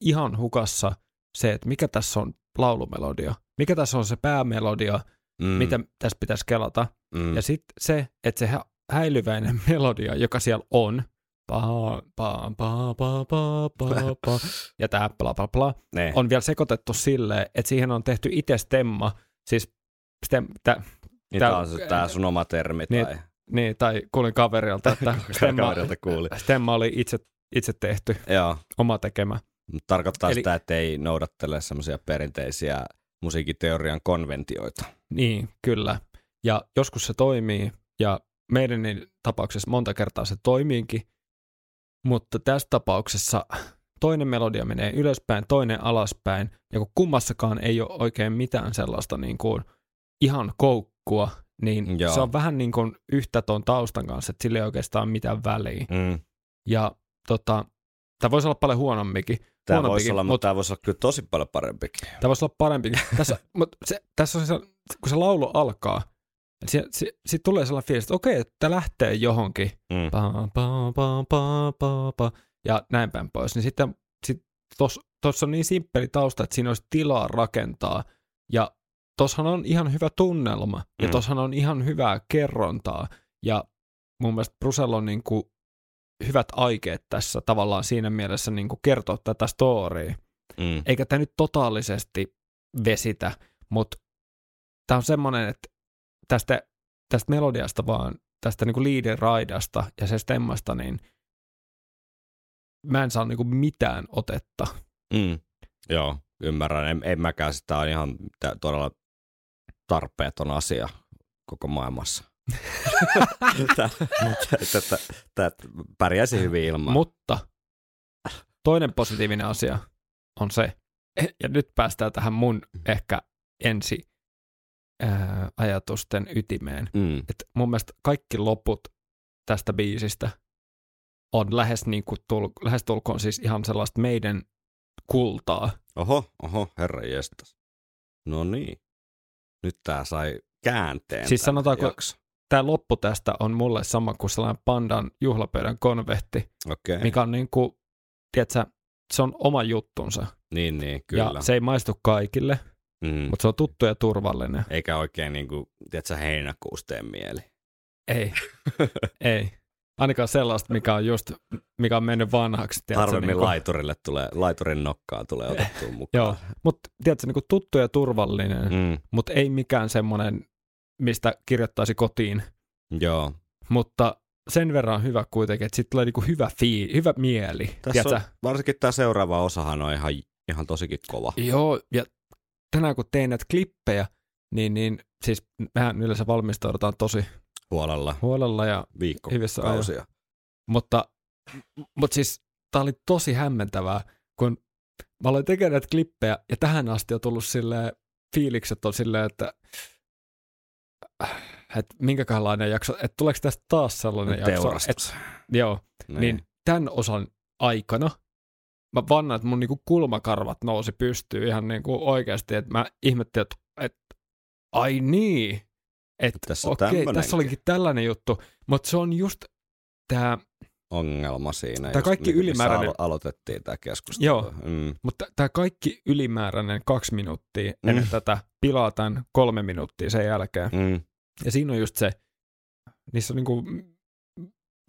ihan hukassa se, että mikä tässä on laulumelodia, mikä tässä on se päämelodia, Mm, mitä tässä pitäisi kelata. mm, Ja sitten se, että se häilyväinen [LAUGHS] melodia, joka siellä on, pa, pa, pa, pa, pa, pa, pa, [LAUGHS] ja tämä bla bla bla, ne. on vielä sekoitettu silleen, että siihen on tehty itse stemma, siis stem, tä, niin tää on se, tää sun oma termi Niin, tai niin, tai kuulin kaverilta, että [LAUGHS] stemma, kaverilta kuuli. stemma oli itse, itse tehty, Joo, oma tekemä. tarkoittaa Eli- sitä, että ei noudattele semmoisia perinteisiä musiikiteorian konventioita. Niin, kyllä. Ja joskus se toimii, ja meidän niin tapauksessa monta kertaa se toimiikin, mutta tässä tapauksessa toinen melodia menee ylöspäin, toinen alaspäin, ja kun kummassakaan ei ole oikein mitään sellaista niin kuin ihan koukkua, niin Joo. se on vähän niin kuin yhtä tuon taustan kanssa, että sillä ei oikeastaan mitään väliä. Mm. Ja tota, tämä voisi olla paljon huonommikin. Tämä voisi olla, mut- mutta tämä voisi olla kyllä tosi paljon parempikin. Tämä voisi olla parempikin. Tässä, mutta se, tässä on se, kun se laulu alkaa, siitä si, si tulee sellainen fiilis, että okei, että lähtee johonkin. Mm. Pa, pa, pa, pa, pa, pa, ja näin päin pois. Niin sitten sit tuossa on niin simppeli tausta, että siinä olisi tilaa rakentaa. Ja tossahan on ihan hyvä tunnelma. Ja Mm. tossahan on ihan hyvää kerrontaa. Ja mun mielestä Brusella on niin kuin hyvät aikeet tässä tavallaan siinä mielessä niin kuin kertoa tätä storya Mm. eikä tämä nyt totaalisesti vesitä, mutta tämä on semmoinen, että tästä, tästä melodiasta vaan, tästä niinku liiden raidasta ja se stemmasta, niin mä en saa niinku mitään otetta. Mm. Joo, ymmärrän. En, en mäkään sitä on ihan todella tarpeeton asia koko maailmassa. [LAUGHS] Tämä pärjäisi hyvin ilman. Mutta toinen positiivinen asia on se, ja nyt päästään tähän mun ehkä ensi ää, ajatusten ytimeen, mm. että mun mielestä kaikki loput tästä biisistä on lähes, niin kuin tul, lähes tulkoon siis ihan sellaista meidän kultaa. Oho, oho, herra jestas. No niin. Nyt tää sai käänteen. Siis sanotaanko- jakso. Tämä loppu tästä on mulle sama kuin sellainen pandan juhlapöydän konvehti, Okei, mikä on niin kuin, tiedätkö, se on oma juttunsa. niin, niin, kyllä. Ja se ei maistu kaikille, mm. mutta se on tuttu ja turvallinen. Eikä oikein niinku, tiedätkö, heinäkuussa tee mieli. Ei, [LAUGHS] ei. Ainakaan sellaista, mikä on just, mikä on mennyt vanhaksi. tiedätkö, Harvemmin niin kuin- laiturille tulee, laiturin nokkaan tulee otettua [LAUGHS] mukaan. Joo, mutta tiedätkö, niin kuin tuttu ja turvallinen, mm. Mm, mutta ei mikään semmoinen, mistä kirjoittaisi kotiin. joo. Mutta sen verran hyvä kuitenkin, että sitten tulee niinku hyvä, fii, hyvä mieli. Tässä tiedätkö? on, varsinkin tämä seuraava osahan on ihan, ihan tosikin kova. Joo, ja tänään kun tein näitä klippejä, niin, niin siis mehän yleensä valmistaudutaan tosi Huolella huolella, ja, viikkokausia. mutta, mutta siis tämä oli tosi hämmentävää, kun mä aloin tekemään näitä klippejä, ja tähän asti on tullut silleen, fiilikset on silleen, että että minkälainen jakso, että tuleeko tästä taas sellainen jakso, että, Teurastus. joo, niin. niin tämän osan aikana mä vannan, että mun niinku kulmakarvat nousi pystyyn ihan niinku oikeasti, että mä ihmettelin, että, että ai niin, että Tässä okei, tämmönenkin. tässä olikin tällainen juttu, mutta se on just tämä, ongelma siinä. Just kaikki niin, ylimääräinen- alo- aloitettiin tämä keskustelu. Joo. Mm, mutta tämä kaikki ylimääräinen kaksi minuuttia ennen Mm. tätä pilaa tämän kolme minuuttia sen jälkeen. mm, Ja siinä on just se, niissä on niinku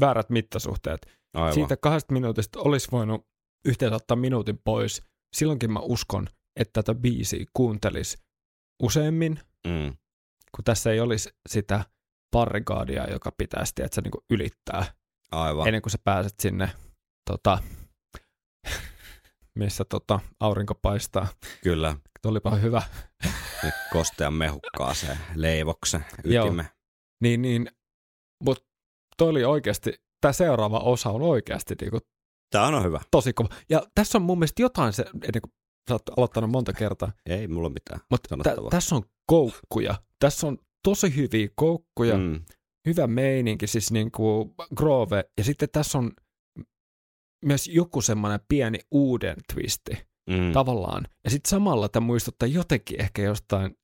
väärät mittasuhteet. aivan. Siitä kahdesta minuutista olisi voinut yhteensä ottaa minuutin pois. Silloinkin mä uskon, että tätä biisiä kuuntelis useammin, Mm, kun tässä ei olisi sitä barrikaadia, joka pitäisi että se niinku ylittää aivan. ennen kuin sä pääset sinne tota, [LAUGHS] missä tota, aurinko paistaa. Kyllä, Olipa hyvä. kostean mehukkaaseen leivoksen [LAUGHS] Joo. ytime. Niin, niin, mutta toi oli oikeasti, tämä seuraava osa on oikeasti niinku Tämä on hyvä. tosi kova. Ja tässä on mun mielestä jotain, se, ennen kuin sä oot aloittanut monta kertaa, Ei mulla mitään mutta sanottavaa. tässä on koukkuja. Tässä on tosi hyviä koukkuja, mm. Mm, hyvä meininki, siis niinku Grove. Ja sitten tässä on myös joku semmoinen pieni uuden twisti mm. tavallaan. Ja sitten samalla tämä muistuttaa jotenkin ehkä jostain,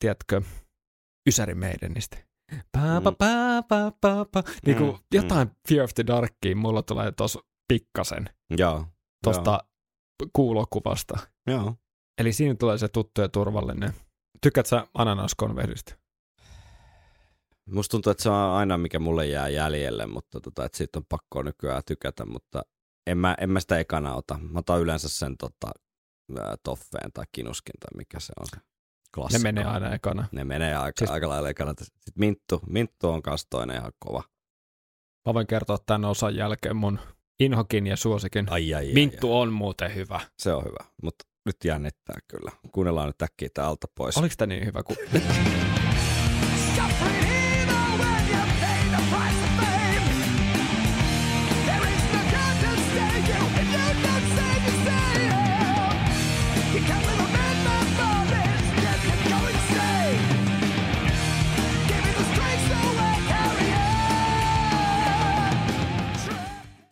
tiedätkö, Ysäri Maidenistä. Pää, pää, Mm. pää, pää, pää, pää. Niin kuin Mm, jotain Fear of the Darkia mulla tulee tuossa pikkasen Joo. tuosta kuulokuvasta. Joo. Eli siinä tulee se tuttu ja turvallinen. Tykkät sä ananaskonvehdistä? Musta tuntuu, että se on aina mikä mulle jää jäljelle, mutta tota, että siitä on pakko nykyään tykätä, mutta en mä, en mä sitä ekana ota. Mä otan yleensä sen tota, toffeen tai kinuskin tai mikä se on se Ne menee aina ekana. Ne menee aika, Siis- aika lailla ekana. Sitten minttu, minttu on kans toinen ihan kova. Mä voin kertoa tämän osan jälkeen mun inhokin ja suosikin. Ai, ai, ai, Minttu ai. on muuten hyvä. Se on hyvä, mutta nyt jännittää kyllä. Kuunnellaan nyt äkkiä tää alta pois. Oliko tämä niin hyvä kuin... [LAUGHS]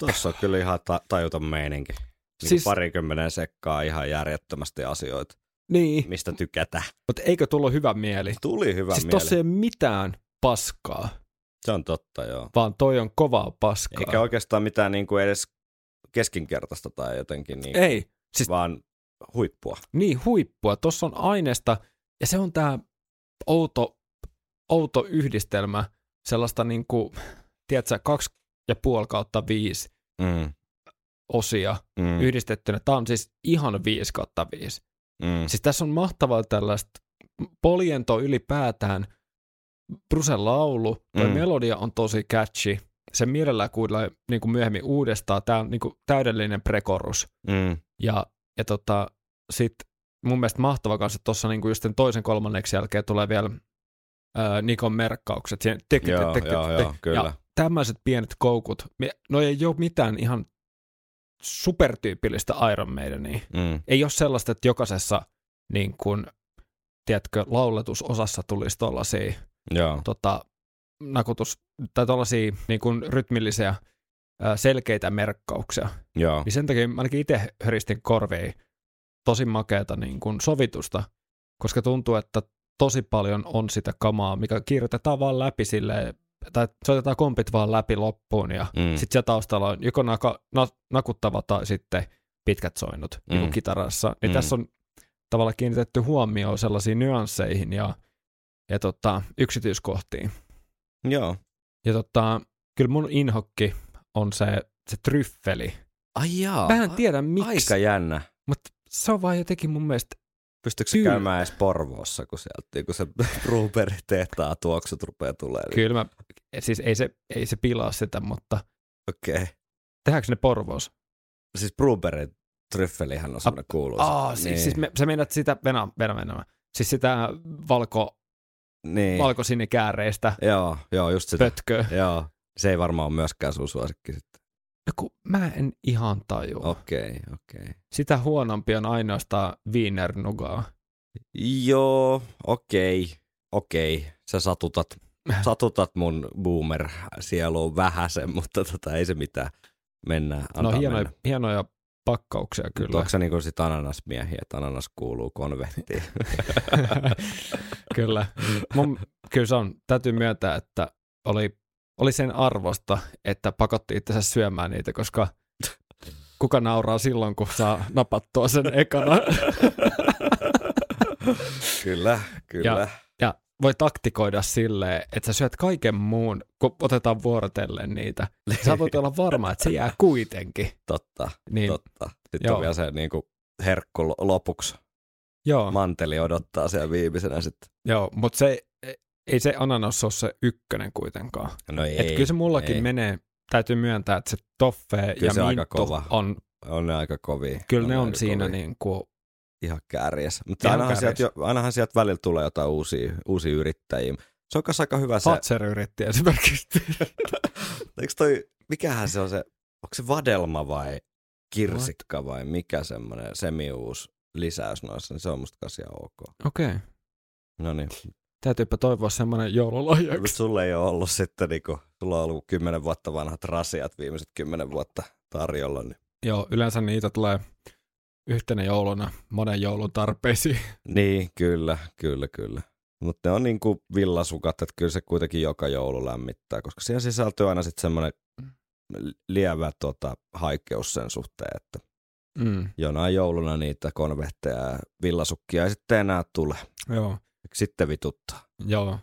on. Tossa on kyllä ihan ta- tajuton meininki. Niin Siis- siis... Parikymmenen sekkaa ihan järjettömästi asioita, niin, mistä tykätä. mutta eikö tullut hyvä mieli? Tuli hyvä siis mieli. tossa ei mitään paskaa, Se on totta, joo. vaan toi on kovaa paskaa. Eikä oikeastaan mitään niin kuin edes keskinkertaista tai jotenkin, niin, Ei, siis vaan huippua. niin huippua. Tuossa on aineesta, ja se on tämä outo, outo yhdistelmä sellaista niin kuin, tiedätkö, kaksi ja puoli kautta viisi Mm. osia Mm. yhdistettynä. Tämä on siis ihan 5 kautta 5. Mm. Siis tässä on mahtavaa tällaista poliento ylipäätään. Brusen laulu, tuo Mm. melodia on tosi catchy. Se mielellään kuulee niin kuin myöhemmin uudestaan. Tämä on niin kuin täydellinen prekorus. Mm. Ja, ja tota, sitten mun mielestä mahtava kanssa, että tuossa niin just sen toisen kolmanneksi jälkeen tulee vielä ää, Nikon merkkaukset. Siihen, tek, tek, Joo, tek, joo, tek. joo, kyllä. Ja tämmöiset pienet koukut, no ei ole mitään ihan supertyypillistä Iron Maidenia. Mm. Ei ole sellaista, että jokaisessa niin kun, tiedätkö, lauletusosassa tulisi tuollaisia Joo. tota, nakutus, tai tuollaisia niin kun, rytmillisiä selkeitä merkkauksia. Joo. Niin sen takia mä ainakin itse höristin korviin tosi makeata niin kuin sovitusta, koska tuntuu, että tosi paljon on sitä kamaa, mikä kirjoitetaan vaan läpi silleen, tai soitetaan kompit vaan läpi loppuun ja Mm. sitten siellä taustalla on joko naka, na, nakuttava tai sitten pitkät soinnut mm. niin kitarassa. Niin Mm. tässä on tavallaan kiinnitetty huomioon sellaisiin nyansseihin ja, ja tota, yksityiskohtiin. Joo. Ja tota, kyllä mun inhokki on se, se tryffeli. Ai jaa. Mä en tiedä miksi. Aika jännä. Mutta se on vaan jotenkin mun mielestä, Pystyykö se käymään edes Porvoossa, kun sieltä kun se [LAUGHS] Bruberi tehtaa tuoksut rupeaa tulee? Niin. kyllä mä, siis ei se, ei se pilaa sitä, mutta Okei. Okay. tehdäänkö ne Porvoos? Siis Bruberin tryffelihän on semmoinen kuuluisa. Aa, siis, siis me, sä meinaat sitä, venä, venä, venä. Siis sitä valko, niin. valkosinikääreistä Joo, joo, just sitä. pötköä. Joo. Se ei varmaan ole myöskään sun suosikki sitten. No kun mä en ihan tajua. Okei, okay, okei. Okay. Sitä huonompi on ainoastaan Wiener Nugaa. Joo, okei, okay, okei. Okay. Sä satutat, [LAUGHS] satutat mun boomer-sieluun vähäsen, mutta tota, ei se mitään. Mennään, No hienoja, mennä. hienoja pakkauksia kyllä. Onko se niinku sit ananasmiehiä, että ananas kuuluu konvehtiin? [LAUGHS] kyllä. Mun, kyllä se on, täytyy myöntää, että oli, oli sen arvosta, että pakotti itsensä syömään niitä, koska kuka nauraa silloin, kun saa napattua sen ekana. kyllä, kyllä. Ja voi taktikoida silleen, että sä syöt kaiken muun, kun otetaan vuorotellen niitä. Sä voit olla varma, että se jää kuitenkin. Totta, Niin, totta. Sitten Joo. on vielä se niinku herkku lo- lopuksi. joo, Manteli odottaa siellä viimeisenä sitten. joo mutta se, ei se ananas ole se ykkönen kuitenkaan. No ei, Et kyllä se mullakin ei. menee, täytyy myöntää, että se toffe Kyllä ja se aika kova. on on ne aika kovia. Kyllä ne on siinä kovia. niin kuin, ihan kärjes. Mutta Ihan ainahan sieltä, kärjes. jo, ainahan sieltä välillä tulee jotain uusia, uusia yrittäjiä. Se on kanssa aika hyvä se, Fatser yritti esimerkiksi. [LAUGHS] eikö toi, mikähän se on se, onko se vadelma vai kirsikka vai mikä semmoinen semiuus lisäys noissa, niin se on musta ihan ok. Okei. Okay. No niin, Täytyypä toivoa semmoinen joululahjaksi. mutta sulla ei ole ollut sitten, niinku, sulla on ollut kymmenen vuotta vanhat rasiat viimeiset kymmenen vuotta tarjolla, niin, Joo, yleensä niitä tulee yhtenä jouluna monen joulun tarpeisiin. [LAUGHS] niin kyllä, kyllä, kyllä. Mutta ne on niinku villasukat, että kyllä se kuitenkin joka joulu lämmittää, koska siihen sisältyy aina sitten semmoinen lievä tota, haikeus sen suhteen, että Mm, jonain jouluna niitä konvehteja ja villasukkia ei sitten enää tule. joo, Sitten vituttaa. joo.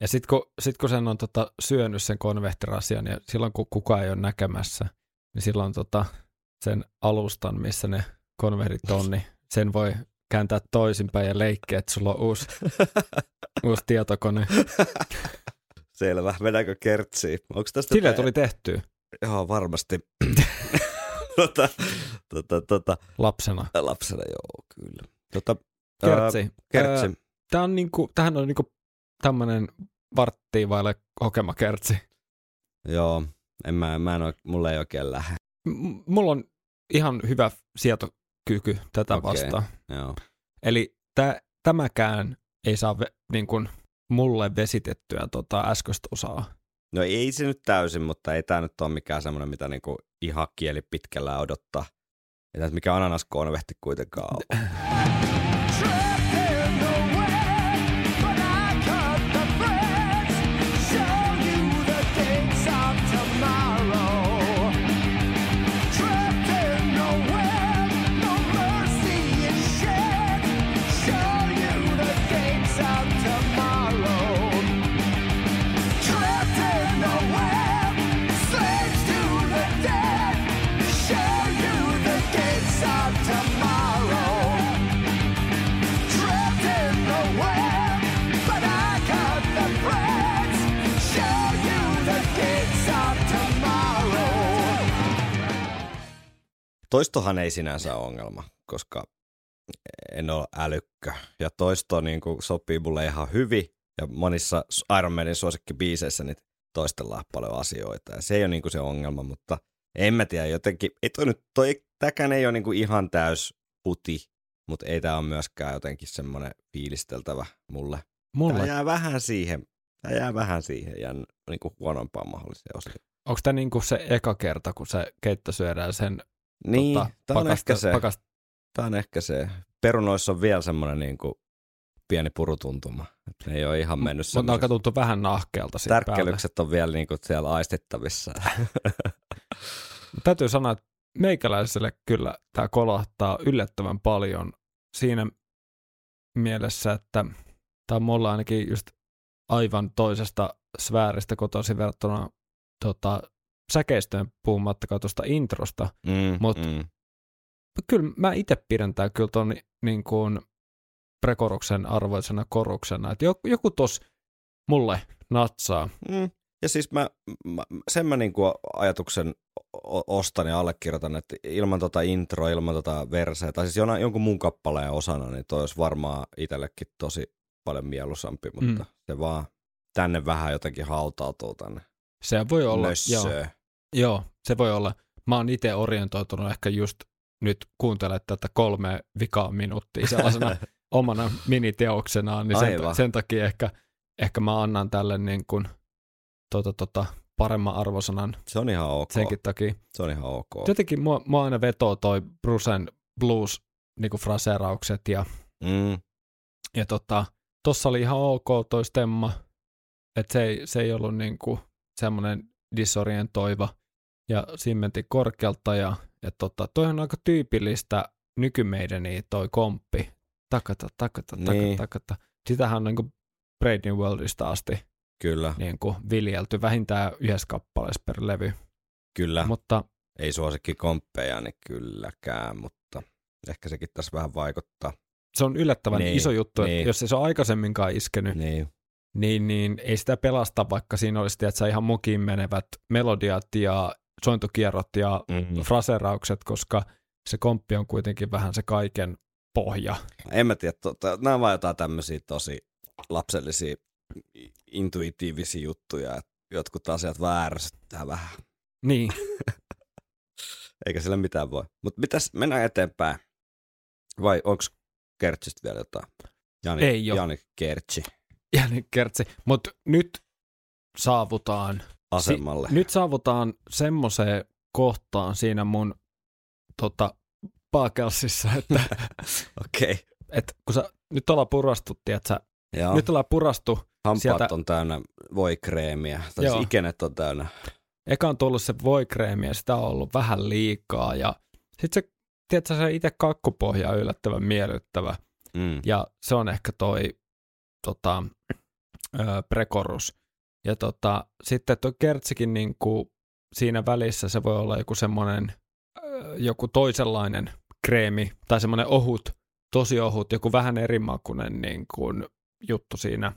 Ja sitten kun, sit kun sen on tota, syönyt sen konvehtirasian ja silloin kun kukaan ei ole näkemässä, niin silloin tota, sen alustan, missä ne konvehdit on, niin sen voi kääntää toisinpäin ja leikkiä, että sulla on uusi, [LAUGHS] uusi tietokone. Selvä. Mennäänkö kertsiin? Onko tästä... Silleen tää- tuli tehtyä Joo, varmasti. [LAUGHS] tota, tota, tota, lapsena. lapsena, joo, kyllä. Tota, Kertsi. Ää, kertsi. Tämä on niinku, tähän on niinku tämmönen varttiin vaille hokema kertsi. Joo, en mä, mä en oo, mulle ei oikein lähde. M- mulla on ihan hyvä sietokyky tätä okay. vastaan. Joo. Eli tä, tämäkään ei saa ve, niin kuin mulle vesitettyä tota äskeistä osaa. No ei se nyt täysin, mutta ei tää nyt ole mikään semmoinen, mitä niinku ihan kieli pitkällä odottaa. Ei tää nyt mikään ananaskonvehti kuitenkaan ole. [LAUGHS] Toistohan ei sinänsä ole ongelma, koska en ole älykkö. Ja toisto niin kuin sopii mulle ihan hyvin. Ja monissa Iron Manin suosikkibiiseissä niin toistellaan paljon asioita. Ja se ei ole niin kuin se ongelma, mutta en mä tiedä, jotenkin, ei toi nyt, toi, tämäkään ei ole niin kuin ihan täys puti, mutta ei tämä ole myöskään jotenkin semmoinen fiilisteltävä mulle. Tämä Mulle, jää vähän siihen, tämä jää vähän siihen ja niin kuin huonompaan mahdolliseen osaan. onko tämä niinku se eka kerta, kun se keitto syödään sen Niin, tota, tämä on pakasta, ehkä se. pakasta, Tämä on ehkä se. Perunoissa on vielä semmoinen niin kuin pieni purutuntuma. Ne ei ole ihan mennyt mutta ne alkaa semmoiseksi. tuntua vähän nahkeelta siitä päälle. Tärkkelykset on vielä niin kuin siellä aistittavissa. [LAUGHS] Täytyy sanoa, että meikäläiselle kyllä tämä kolahtaa yllättävän paljon siinä mielessä, että tämä on mulla ainakin just aivan toisesta sfääristä kotoisin verrattuna tota, säkeistöön puhumattakaan tuosta introsta. mm, Mut- mm. Kyllä mä itse pidän tää kyllä ton niin kuin prekoruksen arvoisena koruksena. Että joku, joku tos mulle natsaa. Mm. Ja siis mä, mä sen mä niin kuin ajatuksen ostan ja allekirjoitan, että ilman tota intro, ilman tota verseä, tai siis jona, jonkun muun kappaleen osana, niin toi olisi varmaan itsellekin tosi paljon mieluisampi, mutta Mm. se vaan tänne vähän jotenkin hautautuu tänne Se voi olla. Joo, mössöön. Joo, se voi olla. Mä oon itse orientoitunut ehkä just nyt kuuntele tätä kolme vikaa minuuttia sellaisena [LAUGHS] omana miniteoksenaan, niin sen, Aivan. sen takia ehkä, ehkä mä annan tälle niin kuin, tota, tota, paremman arvosanan Se on ihan ok. senkin takia. Se on ihan ok. Jotenkin mua, mua aina vetoo toi Brucen blues niinku fraseeraukset ja, Mm. ja tota, tossa oli ihan ok toi stemma, että se ei, se ei ollut niinku semmoinen disorientoiva ja siinä mentiin korkealta ja, ja tota, toi on aika tyypillistä nykymeideni toi komppi. Takata, takata, takata, Niin. takata. Sitähän on niinku Brave New Worldista asti Kyllä, niinku viljelty vähintään yhdessä kappaleessa per levy. kyllä. Mutta Ei suosikki komppeja, niin kylläkään, mutta ehkä sekin tässä vähän vaikuttaa. se on yllättävän Niin, iso juttu, että niin. jos ei se ole aikaisemminkaan iskenyt, Niin. niin, niin ei sitä pelasta, vaikka siinä olisi tiedätkö, ihan mukiin menevät melodiat ja sointukierrot ja Mm. fraseraukset, koska se komppi on kuitenkin vähän se kaiken pohja. En mä tiedä, tota, nämä on vaan jotain tämmöisiä tosi lapsellisia, intuitiivisia juttuja, että jotkut asiat vaan ärsyttää vähän. Niin, [LAUGHS] Eikä sillä mitään voi. Mutta mitäs, mennään eteenpäin. Vai onko Kertsistä vielä jotain? Jani, Ei oo. Jani Kertsi Jani Kertsi. Mutta nyt saavutaan, asemalle. nyt saavutaan semmoiseen kohtaan siinä mun tota, paakelsissa, [LAUGHS] että. [LAUGHS] Okay. et, kun sä, nyt ollaan purastu, tiedätkö, Joo. nyt ollaan purastu, Hampaat sieltä- on täynnä voikreemiä. Tai Joo. siis ikenet on täynnä. eka on tullut se voikreemi ja sitä on ollut vähän liikaa ja sitten se, tiedätkö, se itse kakkupohja on yllättävän miellyttävä Mm. ja se on ehkä toi tota, ö, prekorus. Ja tota, sitten tuo kertsikin niin kuin siinä välissä se voi olla joku semmoinen joku toisenlainen kreemi tai semmoinen ohut, tosi ohut, joku vähän erimakuinen niin kuin juttu siinä.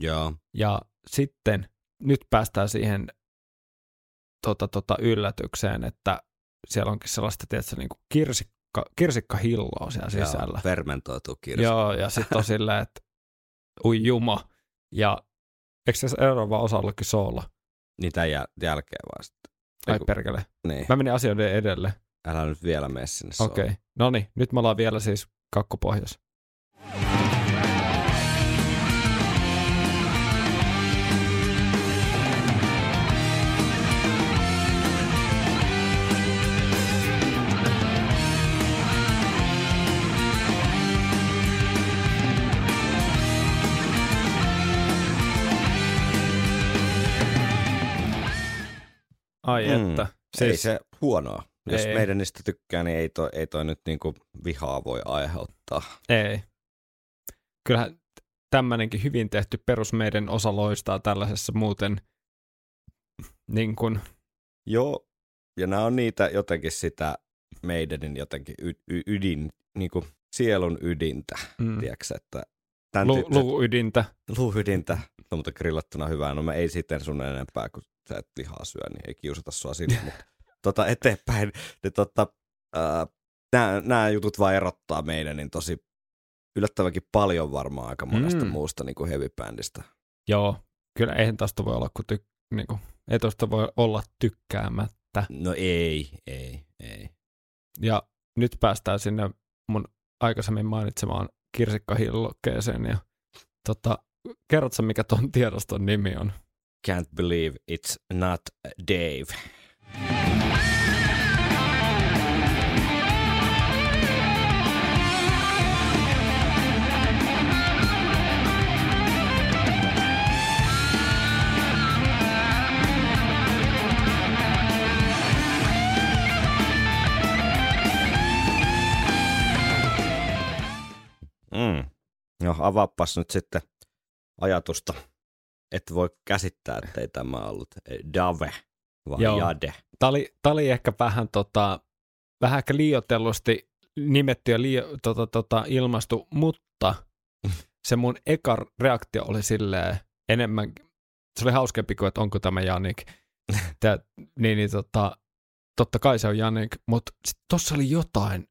Joo. Ja sitten nyt päästään siihen tota, tota, yllätykseen, että siellä onkin sellaista, tiedätkö, niin kuin kirsikka, kirsikkahilloa siellä sisällä. Joo, fermentoitu kirsi. Joo, ja sitten on [LAUGHS] silleen, että ui juma. Ja eikö se seuraava osa ollutkin soola? Niin tämän jäl- jälkeen sitten. Ai perkele. Niin. Mä menin asioiden edelle. Älä nyt vielä mene sinne Okei. Okay. No niin, nyt me ollaan vielä siis kakkopohjassa. Ai Mm. että. Siis... Ei se huonoa. Jos Ei. meidän niistä tykkää, niin ei toi, ei toi nyt niinku vihaa voi aiheuttaa. Ei. Kyllähän tämmöinenkin hyvin tehty perus meidän osa loistaa tällaisessa muuten niin kuin, Joo, ja nämä on niitä jotenkin sitä meidänin jotenkin y- y- ydin, niinku sielun ydintä, mm, tiedätkö, että tämän lu, tyyppiset- luuydintä. luuydintä, no mutta grillattuna hyvää, no me ei sitten sun enempää, kun sä et lihaa syö, niin ei kiusata sua sinne, [LAUGHS] mutta tota, eteenpäin, niin tota, nämä, nämä jutut vaan erottaa meidän niin tosi yllättävänkin paljon varmaan aika monesta Mm. muusta niin kuin heavy-bändistä. Joo, kyllä eihän tästä voi olla, kun ty, niin kuin, ei tosta voi olla tykkäämättä. No ei, ei, ei. Ja nyt päästään sinne mun aikaisemmin mainitsemaan kirsikkahillokkeeseen ja tota, kerrotko mikä ton tiedoston nimi on? Can't believe it's not Dave. Mm. No avaappas nyt sitten ajatusta, että voi käsittää, että ei tämä ollut Dave, vaan Joo. Jade. Tämä oli, tää oli ehkä vähän, tota, vähän ehkä liioitellusti nimetty ja liio, tota, tota, ilmastu, mutta [LAUGHS] se mun eka reaktio oli silleen enemmän, se oli hauskempi kuin, että onko tämä Janik. [LAUGHS] Tää, niin, niin tota, totta kai se on Janik, mutta tuossa oli jotain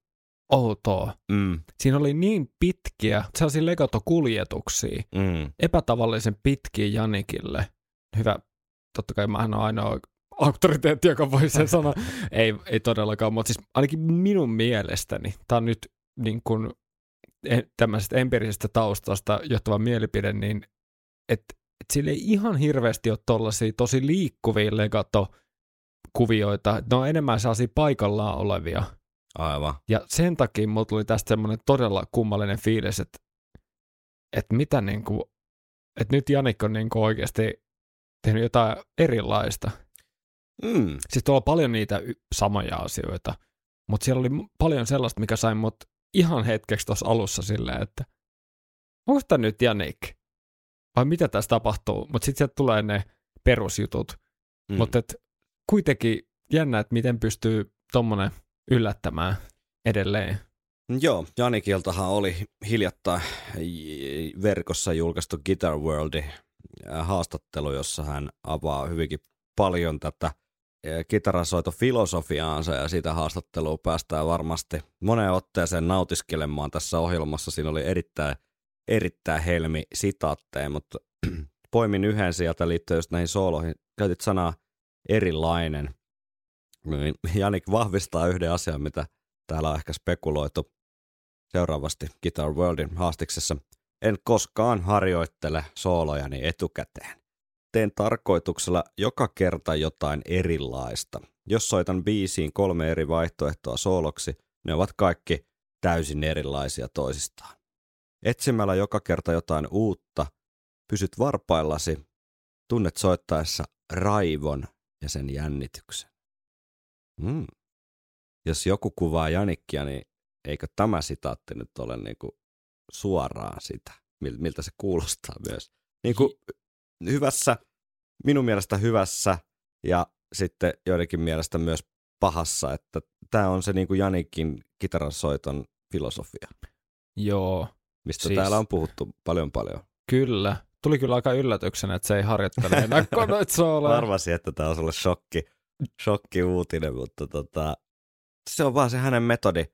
outoa. Mm, Siinä oli niin pitkiä, sellaisia legato-kuljetuksia, mm. epätavallisen pitkiä Janikille. Hyvä, totta kai mähän on ainoa auktoriteetti, joka voi sen sanoa. [LAUGHS] ei, ei todellakaan, mutta siis ainakin minun mielestäni, tämä on nyt niin kuin e- tämmöisestä empiirisestä taustasta johtava mielipide, niin että et sillä ei ihan hirveästi ole tollaisia tosi liikkuvia legato-kuvioita. Ne on enemmän sellaisia paikallaan olevia. Aivan. Ja sen takia mulla tuli tästä semmoinen todella kummallinen fiilis, että, että mitä niinku, että nyt Janik on niinku oikeasti tehnyt jotain erilaista. Mm. Siis tuolla on paljon niitä samoja asioita, mutta siellä oli paljon sellaista, mikä sai mut ihan hetkeksi tuossa alussa silleen, että onko tämä nyt Janik? Vai mitä tässä tapahtuu? Mutta sitten sieltä tulee ne perusjutut. Mm. Mutta kuitenkin jännä, että miten pystyy tommonen yllättämään edelleen. Joo, Janikiltahan oli hiljattain verkossa julkaistu Guitar Worldin äh, haastattelu, jossa hän avaa hyvinkin paljon tätä eh, kitarasoitofilosofiaansa ja siitä haastattelua päästään varmasti moneen otteeseen nautiskelemaan tässä ohjelmassa. Siinä oli erittäin, erittäin helmi sitaatteja, mutta [CLEARS THROAT] poimin yhden sieltä liittyen just näihin sooloihin. Käytit sanaa erilainen. Niin [LAUGHS] Janik vahvistaa yhden asian, mitä täällä on ehkä spekuloitu seuraavasti Guitar Worldin haastiksessa. En koskaan harjoittele soolojani etukäteen. Teen tarkoituksella joka kerta jotain erilaista. Jos soitan biisiin kolme eri vaihtoehtoa sooloksi, ne ovat kaikki täysin erilaisia toisistaan. Etsimällä joka kerta jotain uutta, pysyt varpaillasi, tunnet soittaessa raivon ja sen jännityksen. Mm. Jos joku kuvaa Janikkia, niin eikö tämä sitaatti nyt ole niinku suoraan sitä, mil- miltä se kuulostaa myös. Niinku hyvässä, minun mielestä hyvässä ja sitten joidenkin mielestä myös pahassa, että tämä on se niinku Janikin kitaransoiton filosofia, Joo, mistä Siis- täällä on puhuttu paljon paljon. kyllä. Tuli kyllä aika yllätyksenä, että se ei harjoittele enää sooloja. Arvasin, että tämä on sulle shokki, shokki uutinen, mutta tota, se on vaan se hänen metodi,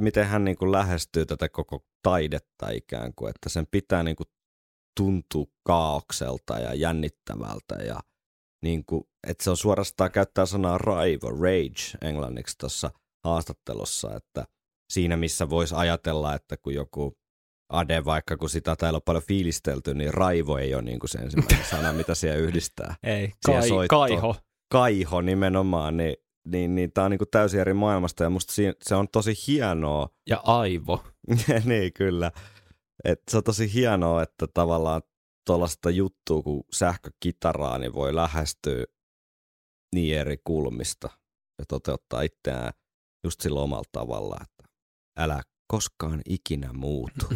miten hän niin kuin lähestyy tätä koko taidetta ikään kuin, että sen pitää niin kuin tuntua kaaukselta ja jännittävältä ja niin kuin, että se on suorastaan käyttää sanaa raivo, rage englanniksi tuossa haastattelussa, että siinä missä voisi ajatella, että kun joku Ade, vaikka kun sitä täällä on paljon fiilistelty, niin raivo ei ole niin kuin se ensimmäinen sana, mitä siellä yhdistää Ei, kai, kaiho. Kaiho nimenomaan, niin, niin, niin tämä on niinku täysin eri maailmasta ja musta siinä, se on tosi hienoa, Ja aivo. [LAUGHS] niin kyllä, että se on tosi hienoa, että tavallaan tuollaista juttua kuin sähkökitaraa, niin voi lähestyä niin eri kulmista ja toteuttaa itseään just sillä omalla tavalla, että älä koskaan ikinä muutu. [LAUGHS]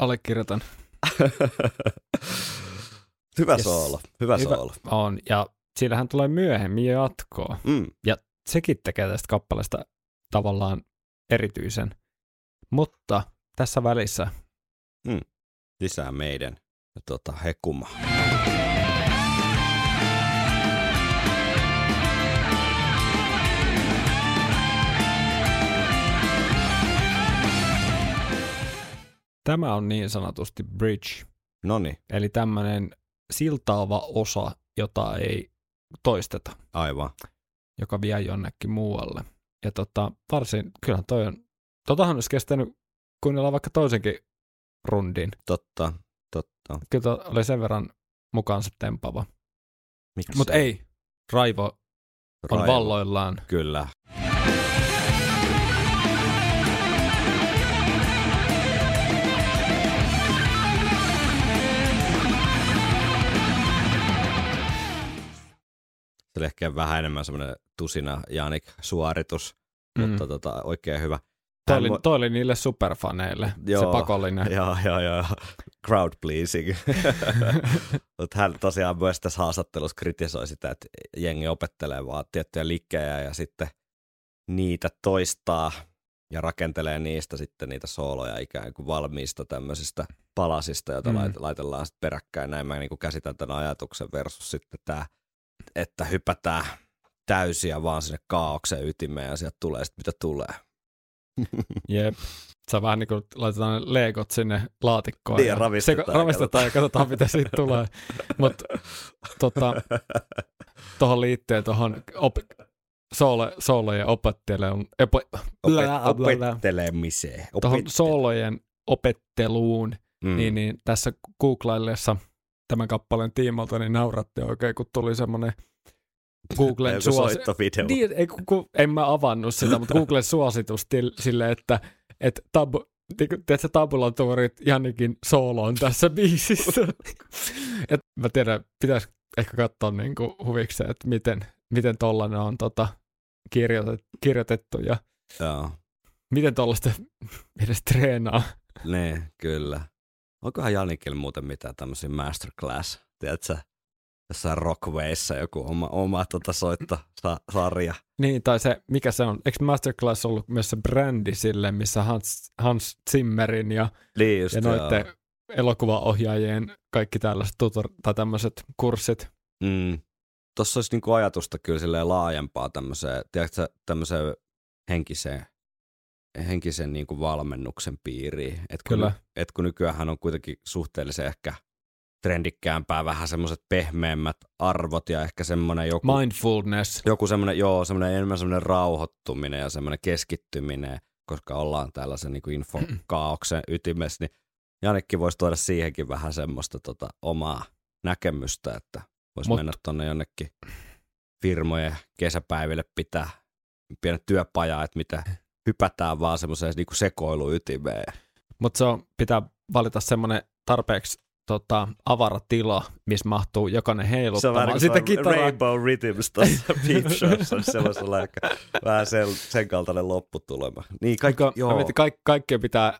Allekirjoitan. [LAUGHS] hyvä Yes. soolo, hyvä, Hyvä. soolo. On. Ja sillähän tulee myöhemmin jatkoa. Mm. Sekin tekee tästä kappaleesta tavallaan erityisen. Mutta tässä välissä Lisää meidän tota, hekuma. tämä on niin sanotusti bridge, Noni, eli tämmöinen siltaava osa, jota ei toisteta, aivan. joka vie jonnekin muualle. Ja tota, varsin, kyllähän toi on, totahan olisi kestänyt kuunnella vaikka toisenkin rundin. Totta, totta. Kyllä oli sen verran mukaansa tempava. Miksi? Mutta ei, Raivo on Raivo. valloillaan. Kyllä. Se oli ehkä vähän enemmän semmoinen tusina Janik-suoritus, Mm. mutta tota, oikein hyvä. Toi oli, toi oli niille superfaneille, Joo, se pakollinen. Joo, joo, joo. Crowd pleasing. [LAUGHS] Mutta hän tosiaan myös tässä haastattelussa kritisoi sitä, että jengi opettelee vaan tiettyjä liikkejä ja sitten niitä toistaa ja rakentelee niistä sitten niitä sooloja ikään kuin valmiista tämmöisistä palasista, joita mm. laitellaan sitten peräkkäin. Näin mä niin kuin käsitän tämän ajatuksen versus sitten tämä, että hypätään täysiä vaan sinne kaauksen ytimeen ja sieltä tulee sitten mitä tulee. [LAUGHS] Jep. Se on vähän niin kuin laitetaan ne legot sinne laatikkoon. Niin, ja ravistetaan seko- ravistetaan ja katsotaan, mitä siitä tulee. Mutta tota, tuohon liittyen tuohon op- soolo, soolojen opettelemaan, epo, Opet- opettelemiseen. tuohon soolojen opetteluun, Mm. niin, niin tässä googlaillessa tämän kappaleen tiimalta, niin nauratti oikein, kun tuli semmoinen Googlen Joku suosi... soittovideo. Niin, ei, kun, kun, en mä avannut sitä, mutta Googlen suositus til, sille, että et tabu, niinku, tiedätkö, tabulatuurit Jannikin sooloon tässä biisissä. [LAUGHS] Et mä tiedän, pitäisi ehkä katsoa niinku huvikseen, että miten, miten tollanen on tota, kirjoitettu, kirjoitettu ja Joo, miten tollaista [LAUGHS] edes treenaa. ne, kyllä. Onkohan Janikilla muuten mitään tämmöisiä masterclass, tiedätkö, jossain Rockways joku oma, oma tota soittosarja. Niin, tai se, mikä se on, eikö Masterclass ollut myös se brändi sille, missä Hans, Hans Zimmerin ja Niin just ja joo. noiden elokuvaohjaajien kaikki tällaiset tutor, tai tämmöiset kurssit. Mm, tuossa olisi niinku ajatusta kyllä laajempaa tämmöiseen, tiedätkö, tämmöiseen henkiseen, henkisen niinku valmennuksen piiriin. Et kun, Kyllä. Et kun nykyään on kuitenkin suhteellisen ehkä trendikkäämpää, vähän semmoiset pehmeämmät arvot ja ehkä semmoinen joku, Mindfulness. joku semmoinen, joo, semmoinen enemmän semmoinen rauhoittuminen ja semmoinen keskittyminen, koska ollaan tällaisen niin infokaauksen ytimessä, niin Janekki voisi tuoda siihenkin vähän semmoista tota, omaa näkemystä, että voisi Mut- mennä tuonne jonnekin firmojen kesäpäiville pitää pienet työpajaa, että mitä [LAUGHS] hypätään vaan semmoiseen niin sekoiluytimeen. Mutta se on, pitää valita semmoinen tarpeeksi tota, avara tila, missä mahtuu jokainen heiluttamaan sitä kitaraa. Rainbow Rhythms tuossa [LAUGHS] Showssa, on sellaisella ehkä vähän sen, sen kaltainen lopputulema. Niin kaikki, Kaikki, joo, kaik, kaikkea pitää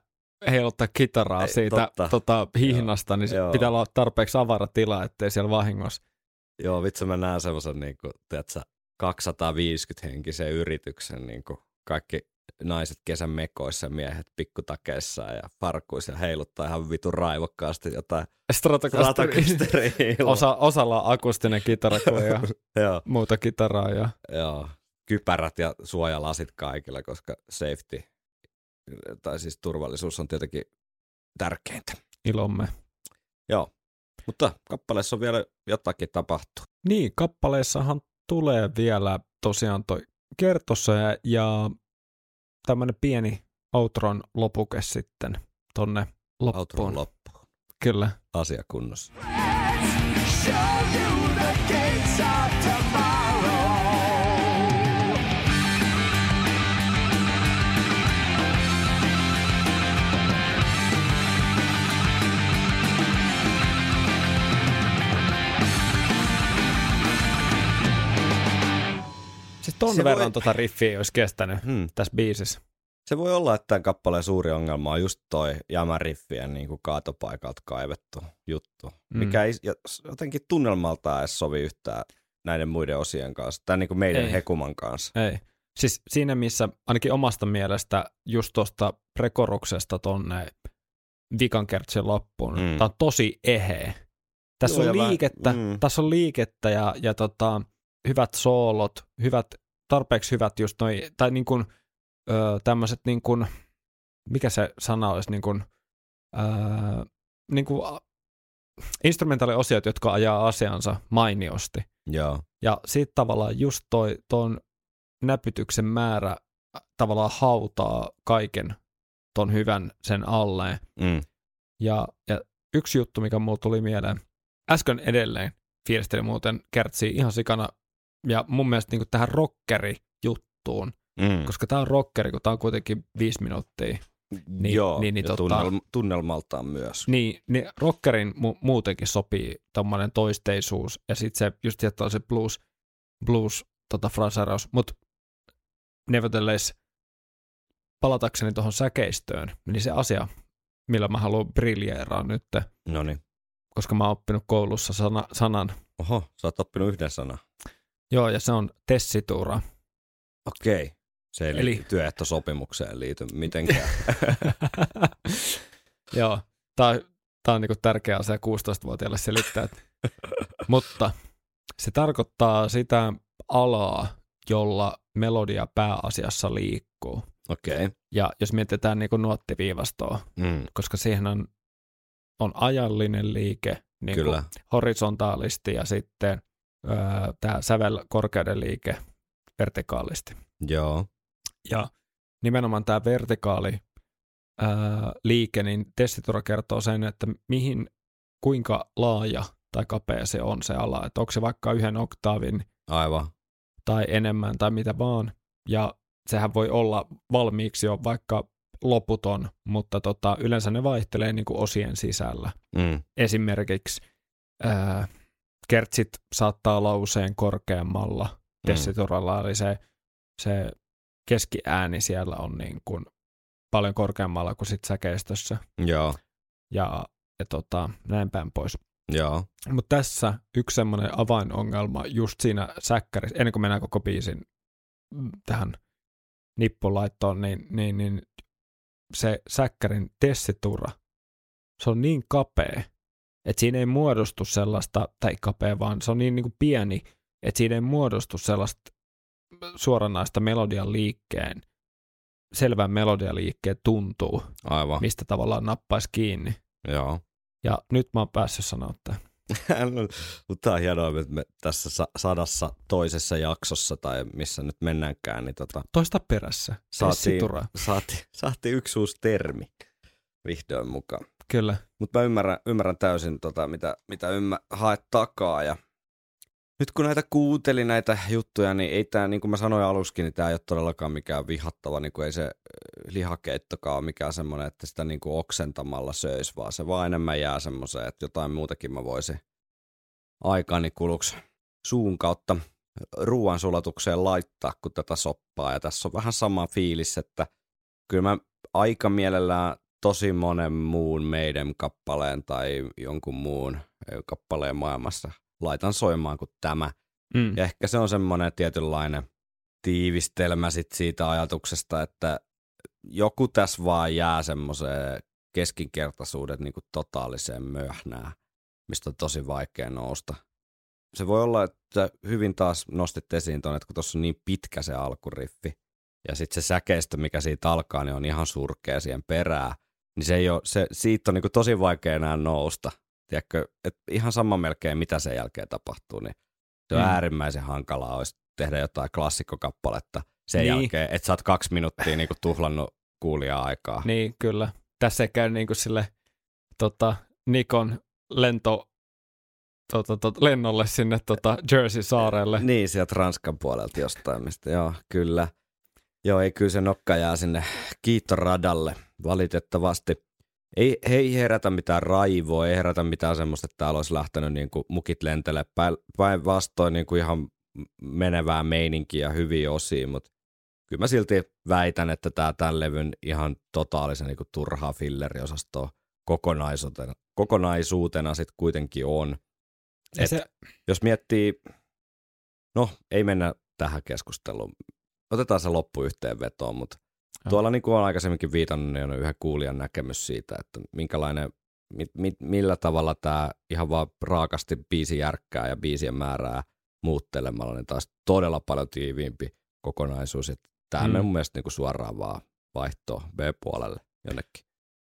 heiluttaa kitaraa Ei, siitä totta. tota, hihnasta, niin se Joo. pitää olla tarpeeksi avara tila, ettei siellä vahingossa. joo, vitsi mä näen semmoisen niin kuin, tiedätkö, 250 henkisen yrityksen, niin kuin kaikki naiset kesän mekoissa ja miehet pikkutakeissa ja farkkuissa ja heiluttaa ihan vitun raivokkaasti jotain Stratocaster. Stratocasteria. Osa, osalla on akustinen kitara [LAUGHS] ja muuta kitaraa ja joo, kypärät ja suojalasit kaikilla, koska safety tai siis turvallisuus on tietenkin tärkeintä. ilomme. Joo, mutta kappaleessa on vielä jotakin tapahtuu. Niin, kappaleessahan tulee vielä tosiaan toi kertossa ja, ja tämmönen pieni outron lopuke sitten tonne loppuun. Outron loppu. Kyllä. Asia kunnossa. Show you ton Se verran voi- tota riffiä olisi kestänyt Hmm. tässä biisissä. Se voi olla, että tämän kappaleen suuri ongelma on just toi jämäriffien niin kuin kaatopaikalta kaivettu juttu, Mm. mikä ei jotenkin tunnelmaltaan edes sovi yhtään näiden muiden osien kanssa, tai niin kuin meidän Ei. Hekuman kanssa. Ei. Siis siinä, missä ainakin omasta mielestä just tuosta prekoruksesta tonne vikankertsin loppuun, Mm. tämä on tosi eheä. Tässä Joo, on vähän- liikettä, mm. tässä on liikettä ja, ja tota, hyvät soolot, hyvät, tarpeeksi hyvät just noi, tai niin kuin, tämmöiset niin kuin, mikä se sana olisi, niin kuin, ö, niin kuin, instrumentaaliosiot, jotka ajaa asiansa mainiosti. Joo. Ja sitten tavallaan just toi, ton näpytyksen määrä tavallaan hautaa kaiken ton hyvän sen alle. Mm. Ja, ja yksi juttu, mikä mulle tuli mieleen, äsken edelleen fiilistelin muuten kertsiä ihan sikana, ja mun mielestä niin tähän rockeri-juttuun, Mm. koska tämä on rockeri, kun tämä on kuitenkin viisi minuuttia. Niin- Joo, niin, niin ja tota- tunnel, tunnelmaltaan myös. Niin, niin rockerin mu- muutenkin sopii tommonen toisteisuus, ja sitten se just jättää se blues, blues tota frasaeraus, mutta nevertheless, palatakseni tuohon säkeistöön, niin se asia, millä mä haluan briljeeraa nyt, No niin. koska mä oon oppinut koulussa sana, sanan. Oho, sä oot oppinut yhden sanan. Joo, ja se on tessitura. Okei. Se ei Eli- työehtosopimukseen liity mitenkään. [LAUGHS] Joo, tää on niinku tärkeä asia 16-vuotiaille selittää. että- Mutta se tarkoittaa sitä alaa, jolla melodia pääasiassa liikkuu. Okei. Ja jos mietitään niin kuin nuottiviivastoa, Mm. koska siihen on, on ajallinen liike niin kuin Kyllä. horisontaalisti ja sitten öö, tämä sävel korkeuden liike vertikaalisti. Joo. Ja nimenomaan tämä vertikaali ää, liike, niin testitura kertoo sen, että mihin, kuinka laaja tai kapea se on se ala. Että onko se vaikka yhden oktaavin Aivan. tai enemmän tai mitä vaan. Ja sehän voi olla valmiiksi jo vaikka loputon, mutta tota, yleensä ne vaihtelee niin kuin osien sisällä. Mm. Esimerkiksi ää, kertsit saattaa olla usein korkeammalla tessituralla, eli se, se keskiääni siellä on niin kuin paljon korkeammalla kuin sit säkeistössä Joo. ja, ja tota, näin päin pois. Joo. Mutta tässä yksi semmoinen avainongelma just siinä säkkärissä, ennen kuin mennään koko biisin mm, tähän nippulaittoon, niin, niin, niin se säkkärin tessitura, se on niin kapea, että siinä ei muodostu sellaista, tai kapea, vaan se on niin, niin kuin pieni, että siinä ei muodostu sellaista suoranaista melodian liikkeen, selvän melodian liikkeen tuntuu, Aivan, mistä tavallaan nappaisi kiinni. joo. Ja nyt mä oon päässyt sanoa tämän. [LAUGHS] Mutta tämä on hienoa, että me tässä sa- sadassa toisessa jaksossa tai missä nyt mennäänkään, niin tota, Toista perässä. Saatiin, saatiin, saatiin yksi uusi termi vihdoin mukaan. Kyllä. Mutta mä ymmärrän, ymmärrän täysin, tota, mitä, mitä ymmä, haet takaa. Ja nyt kun näitä kuuntelin näitä juttuja, niin ei tämä, niin kuin mä sanoin aluskin, niin tämä ei ole todellakaan mikään vihattava, niin kuin ei se äh, lihakeittokaan ole mikään semmoinen, että sitä niin kuin oksentamalla söisi, vaan se vaan enemmän jää semmoiseen, että jotain muutakin mä voisin aikani kuluksi suun kautta ruoansulatukseen laittaa kuin tätä soppaa. Ja tässä on vähän sama fiilis, että kyllä mä aika mielellään tosi monen muun meidän kappaleen tai jonkun muun kappaleen maailmassa laitan soimaan kuin tämä. Mm. Ja ehkä se on semmoinen tietynlainen tiivistelmä sit siitä ajatuksesta, että joku tässä vaan jää semmoiseen keskinkertaisuudet niin kuin totaaliseen möhnään, mistä on tosi vaikea nousta. Se voi olla, että hyvin taas nostit esiin tuonne, että kun tuossa on niin pitkä se alkuriffi, ja sitten se säkeistö, mikä siitä alkaa, niin on ihan surkea siihen perään, niin se ei ole, se, siitä on niin kuin tosi vaikea enää nousta. Tiedätkö, että ihan sama melkein, mitä sen jälkeen tapahtuu, niin se on Mm. mm. äärimmäisen hankalaa olisi tehdä jotain klassikkokappaletta sen Niin. niin. jälkeen, että sä oot kaksi minuuttia niin kuin tuhlannut kuulijaa aikaa. Niin, kyllä. Tässä käy niin kuin sille tota, Nikon lento, tota, tota, lennolle sinne tota, Jersey-saarelle. Niin, sieltä Ranskan puolelta jostain, mistä joo, kyllä. Joo, ei kyllä se nokka jää sinne kiittoradalle, valitettavasti. Ei, ei herätä mitään raivoa, ei herätä mitään semmoista, että täällä olisi lähtenyt niin kuin mukit lentele päinvastoin niin kuin ihan menevää meininkiä hyviä osia, mutta kyllä mä silti väitän, että tämä tämän levyn ihan totaalisen niin kuin turhaa filleriosastoa kokonaisuutena, kokonaisuutena sitten kuitenkin on. Ja Et se, jos miettii, no ei mennä tähän keskusteluun, otetaan se loppuyhteenvetoon, mutta. Tuolla niin kuin olen aikaisemminkin viitannut, niin on yhden kuulijan näkemys siitä, että minkälainen, mi, mi, millä tavalla tämä ihan vaan raakasti biisi järkkää ja biisien määrää muuttelemalla, niin taas todella paljon tiiviimpi kokonaisuus. Että tämä mm. mun mielestä niin kuin suoraan vaan vaihtoa B-puolelle jonnekin.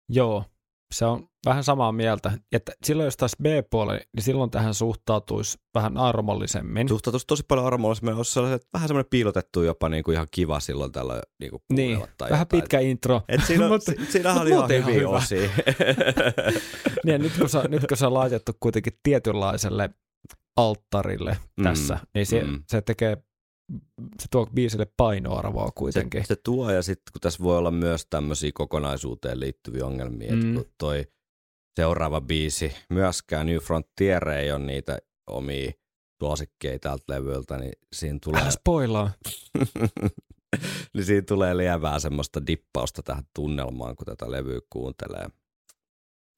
joo, se on vähän samaa mieltä. Että silloin jos taas B-puoli, niin silloin tähän suhtautuisi vähän armollisemmin. Suhtautuisi tosi paljon armollisemmin, olisi sellaiset, vähän semmoinen piilotettu jopa niin kuin ihan kiva silloin tällä niin kuin niin, tai vähän jotain. pitkä intro. Et siinä, on, [LAUGHS] Mut- si- siinähän mut oli ihan hyviä hyvä. osia. [LAUGHS] Niin, nyt, kun se, nyt kun se on laitettu kuitenkin tietynlaiselle alttarille Mm, tässä, niin se, mm. se tekee, se tuo biisille painoarvoa kuitenkin. Se, se tuo ja sitten kun tässä voi olla myös tämmöisiä kokonaisuuteen liittyviä ongelmia, Mm. että kun toi seuraava biisi, myöskään New Frontier ei ole niitä omia suosikkeja tältä levyltä, niin siinä tulee, Älä spoilaa. [LAUGHS] niin siinä tulee lievää semmoista dippausta tähän tunnelmaan, kun tätä levyä kuuntelee.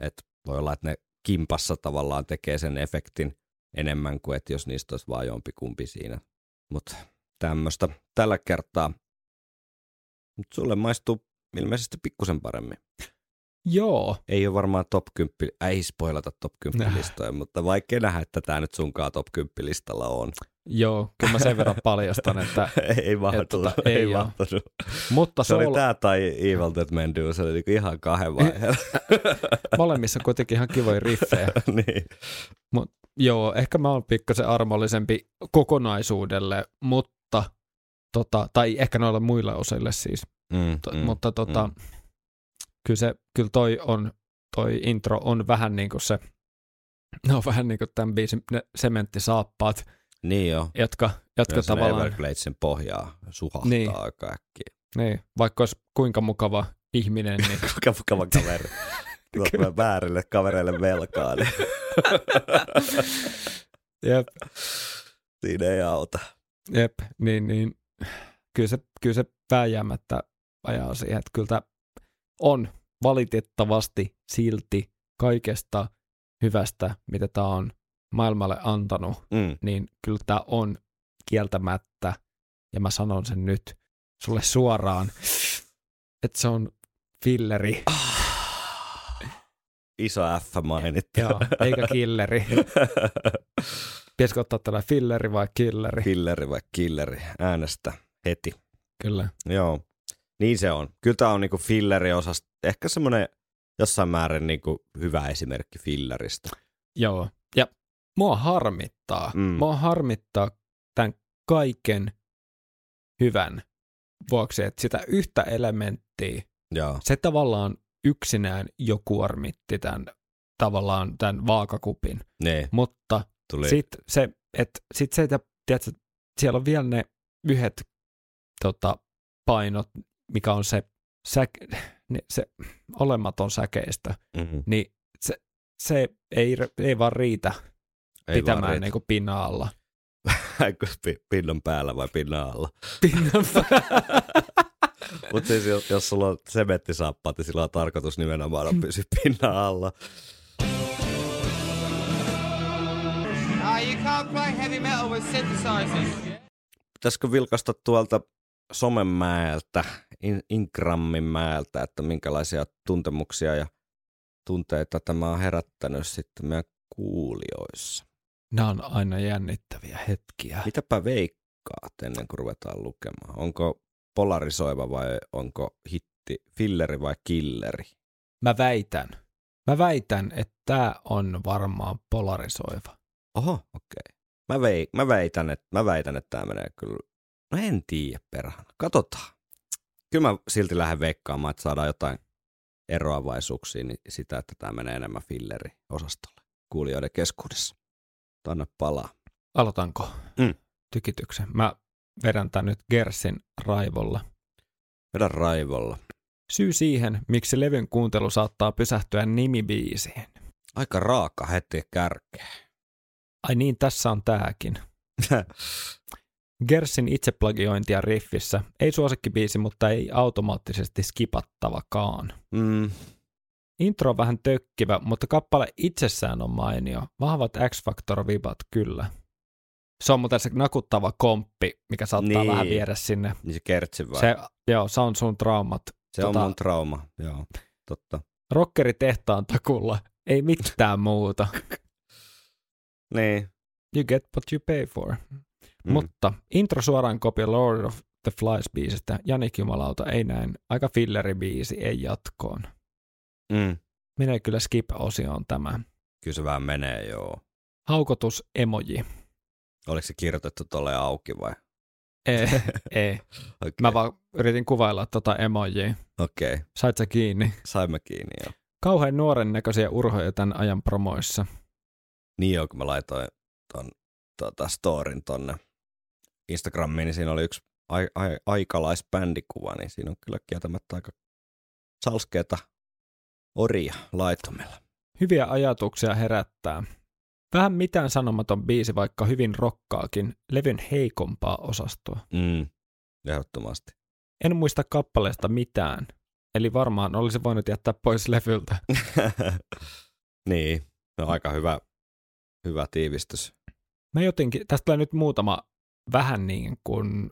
Et voi olla, että ne kimpassa tavallaan tekee sen efektin enemmän kuin, että jos niistä olisi vaan jompi kumpi siinä. Mutta tämmöistä tällä kertaa. Mut sulle maistuu ilmeisesti pikkusen paremmin. Joo, Ei ole varmaan top 10, ei spoilata top 10 listoja, mutta vaikea nähdä, että tämä nyt sunkaan top 10 listalla on. joo, kyllä mä sen verran paljastan, että, [LAUGHS] ei mahtunut, tota, ei, ei mahtunut. mutta Se oli soul, tää tai Evil Dead Man Do, se oli niinku ihan kahden vaiheen. [LAUGHS] molemmissa on kuitenkin ihan kivoja riffejä. [LAUGHS] niin. Joo, ehkä mä oon pikkasen armollisempi kokonaisuudelle, mutta, tota, tai ehkä noille muille osille siis, Mm, to, mm, mutta tota, mm. kyllä, se, kyllä toi, on, toi intro on vähän niin kuin se, ne on vähän niin kuin tämän biisin ne sementtisaappaat, Niin joo. jotka, jotka sen tavallaan, Evergladesin pohjaa suhahtaa Niin. aika äkkiä. niin, vaikka olisi kuinka mukava ihminen, niin [LAUGHS] Kuinka mukava kaveri. [LAUGHS] Tuot väärille kavereille velkaa, niin [LAUGHS] jep, siinä ei auta. Jep, niin, niin. Kyllä se, kyllä se vääjäämättä ajaa siihen, että kyllä tämä on valitettavasti silti kaikesta hyvästä, mitä tämä on maailmalle antanut, Mm. niin kyllä tämä on kieltämättä, ja mä sanon sen nyt sulle suoraan, että se on filleri, Iso F mainittu. joo, eikä killeri. [LAUGHS] Pitäisikö ottaa tällainen filleri vai killeri? Killeri vai killeri? Äänestä heti. Kyllä. Joo, niin se on. Kyllä tämä on niinku filleri osasta, ehkä semmoinen jossain määrin niinku hyvä esimerkki filleristä. Joo. Ja mua harmittaa. Mm. Mua harmittaa tämän kaiken hyvän vuoksi, että sitä yhtä elementtiä, Joo. se tavallaan yksinään jo kuormitti tämän tavallaan tämän vaakakupin. Ne, Mutta sitten se, että sit se, että tiedätkö, siellä on vielä ne yhdet tota, painot, mikä on se, säk, ne, se olematon säkeistö, mm-hmm. niin se, se ei, ei vaan riitä Ei pitämään vaan riitä. niinku pinnan alla. [LAUGHS] Eikö pi- pinnan päällä vai pinnan alla. Pinnan [LAUGHS] Mutta siis jos, jos sulla on sementtisaappaat, niin sillä on tarkoitus nimenomaan pysyä pinnan alla. Pitäisikö vilkasta tuolta somenmäeltä, in, Ingrammin mäeltä, että minkälaisia tuntemuksia ja tunteita tämä on herättänyt sitten meidän kuulijoissa. Nämä on aina jännittäviä hetkiä. Mitäpä veikkaat ennen kuin ruvetaan lukemaan? Onko polarisoiva vai onko hitti filleri vai killeri? Mä väitän, mä väitän, että tämä on varmaan polarisoiva. Oho, okei. Okay. Mä, vei, mä, väitän, että, mä väitän, että tämä menee kyllä. No en tiedä perhana. Katsotaan. Kyllä mä silti lähden veikkaamaan, että saadaan jotain eroavaisuuksia niin sitä, että tämä menee enemmän filleri-osastolle kuulijoiden keskuudessa. Anna palaa. Aloitanko Mm. tykityksen? Mä vedän tän nyt Gersin raivolla. Vedä raivolla. Syy siihen, miksi levyn kuuntelu saattaa pysähtyä nimibiisiin. Aika raaka heti kärkeä. Ai niin, tässä on tääkin. [LAUGHS] Gersin itseplagiointia riffissä. Ei suosikkibiisi, mutta ei automaattisesti skipattavakaan. mm, Intro on vähän tökkivä, mutta kappale itsessään on mainio. Vahvat X-Factor-vibat, kyllä. Se on muuten se nakuttava komppi, mikä saattaa Niin. vähän viedä sinne. niin se kertsi vai? Se, joo, se on sun traumat. se on tota- mun trauma. Joo, totta. Rockeri tehtaan takulla. Ei mitään muuta. [LAUGHS] Niin. You get what you pay for. Mm. Mutta intro suoraan kopio Lord of the Flies-biisistä. Janik Jumalauta ei näin. Aika filleri-biisi, ei jatkoon. Mm. Menee kyllä skip-osioon tämä. Kyllä se vähän menee, joo. Haukotus emoji. Oliko se kirjoitettu tolle auki vai? Ei, [LAUGHS] ei. Okay. Mä vaan yritin kuvailla tota emojia. Okei, okay. Sait sä kiinni? saimme kiinni jo. Kauhean nuoren näköisiä urhoja tämän ajan promoissa. Niin joo, kun mä laitoin ton tota, storin tonne Instagramiin, niin siinä oli yksi ai, ai, aikalaisbändikuva, niin siinä on kyllä kieltämättä aika salskeeta oria laitumella. Hyviä ajatuksia herättää. Vähän mitään sanomaton biisi, vaikka hyvin rokkaakin, levyn heikompaa osastoa. Mm, ehdottomasti. En muista kappaleesta mitään, eli varmaan olisi voinut jättää pois levyltä. [LAUGHS] [LAUGHS] niin, no aika hyvä, hyvä tiivistys. Mä jotenkin, tästä tulee nyt muutama vähän niin kuin,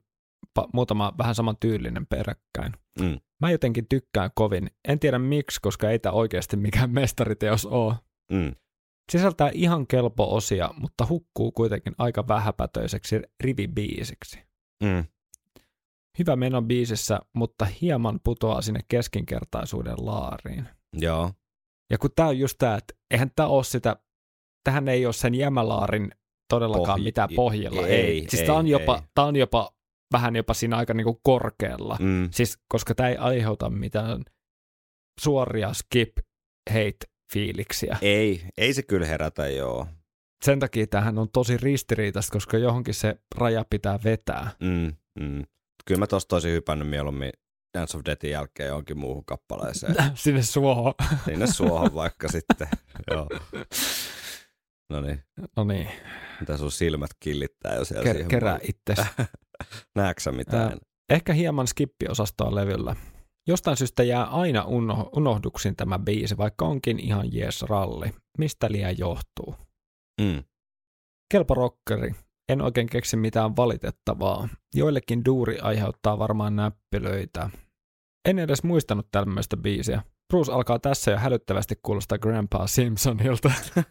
pa, muutama vähän saman tyylinen peräkkäin. Mm. Mä jotenkin tykkään kovin. En tiedä miksi, koska ei tämä oikeasti mikään mestariteos ole. Mm. Sisältää ihan kelpo osia, mutta hukkuu kuitenkin aika vähäpätöiseksi rivibiisiksi. Mm. Hyvä meno biisissä, mutta hieman putoaa sinne keskinkertaisuuden laariin. Joo, Ja kun tää on just tää, että eihän tää ole sitä, tähän ei ole sen jämälaarin todellakaan Pohj- mitään pohjalla. ei, Siis ei, tää on, jopa, ei. tää on jopa vähän jopa siinä aika niinku korkealla. mm. Siis koska tämä ei aiheuta mitään suoria skip hate fiiliksiä. ei, ei se kyllä herätä, joo. Sen takia tämähän on tosi ristiriitaista, koska johonkin se raja pitää vetää. Mm. Mm. Kyllä mä tosta olisin hypännyt mieluummin Dance of Deathin jälkeen johonkin muuhun kappaleeseen. [LAUGHS] Sinne suohon. [LAUGHS] Sinne suohon vaikka sitten. [LAUGHS] Joo. No niin, No niin, mitä sun silmät killittää jo siellä ker- kerää itses. Näetkö mitään? Ää, Ehkä hieman skippiosastoa levyllä. Jostain syystä jää aina uno- unohduksiin tämä biisi, vaikka onkin ihan jees ralli. Mistä liian johtuu? Mm. Kelpo rockeri. En oikein keksi mitään valitettavaa. Joillekin duuri aiheuttaa varmaan näppylöitä. En edes muistanut tämmöistä biisiä. Bruce alkaa tässä jo hälyttävästi kuulostaa Grandpa Simpsonilta. [LAUGHS]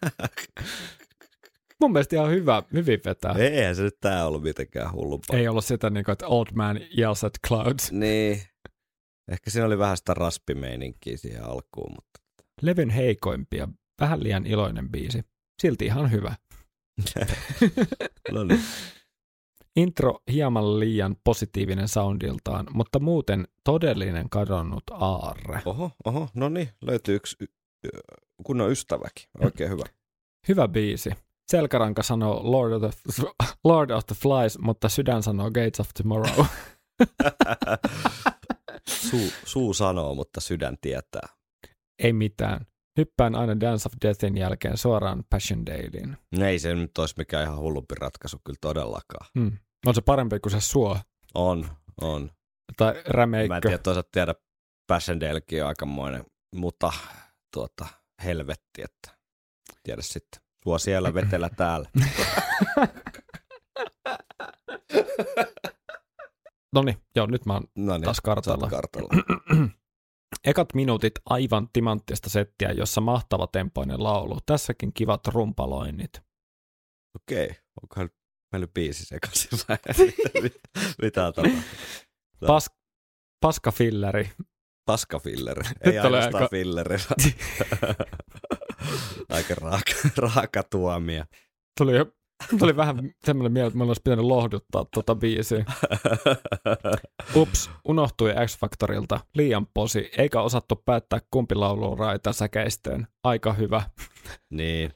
Mun mielestä ihan hyvä, hyvin vetää. Ei, Eihän se nyt tää ollut mitenkään hullumpaa. Ei ollut sitä niin kuin, että old man yells at clouds. Niin. Ehkä siinä oli vähän sitä raspimeininkiä siihen alkuun, mutta Levyn heikoimpia, vähän liian iloinen biisi. Silti ihan hyvä. [LAUGHS] no niin. Intro hieman liian positiivinen soundiltaan, mutta muuten todellinen kadonnut aarre. Oho, oho, no niin, löytyy yksi kunnon ystäväkin. Oikein hyvä. Hyvä biisi. Selkäranka sanoo Lord of the, Lord of the Flies, mutta sydän sanoo Gates of Tomorrow. [LAUGHS] Suu, suu sanoo, mutta sydän tietää. Ei mitään. Hyppään aina Dance of Deathin jälkeen suoraan Passion Daylyin. Ei se nyt olisi mikään ihan hullumpi ratkaisu kyllä todellakaan. Hmm. On se parempi kuin se suo On, on. tai Mä en rämeikkö. tiedä, toisaalta tiedä, Passendalekin on aikamoinen, mutta tuota, helvetti, että tiedä sitten. Suo siellä, vetellä täällä. [LAUGHS] [LAUGHS] No niin, joo, nyt mä oon No niin, taas kartalla. kartalla. [CLEARS THROAT] Ekat minuutit aivan timanttista settiä, jossa mahtava tempoinen laulu. Tässäkin kivat rumpaloinnit. Okei, onkohan meillä biisi sekaisin vai [LAUGHS] mitä, on. Pas, paskafilleri. Paskafilleri, ei ainoastaan aika- filleri. [LAUGHS] Aika raaka, raaka tuomia. Tuli, jo- [LAUGHS] tuli vähän semmoinen mieltä, että me olisi pitänyt lohduttaa tuota biisiä. [LAUGHS] Ups, unohtui X-Factorilta. Liian posi, eikä osattu päättää kumpi laulu on raita säkeistöön. Aika hyvä. niin.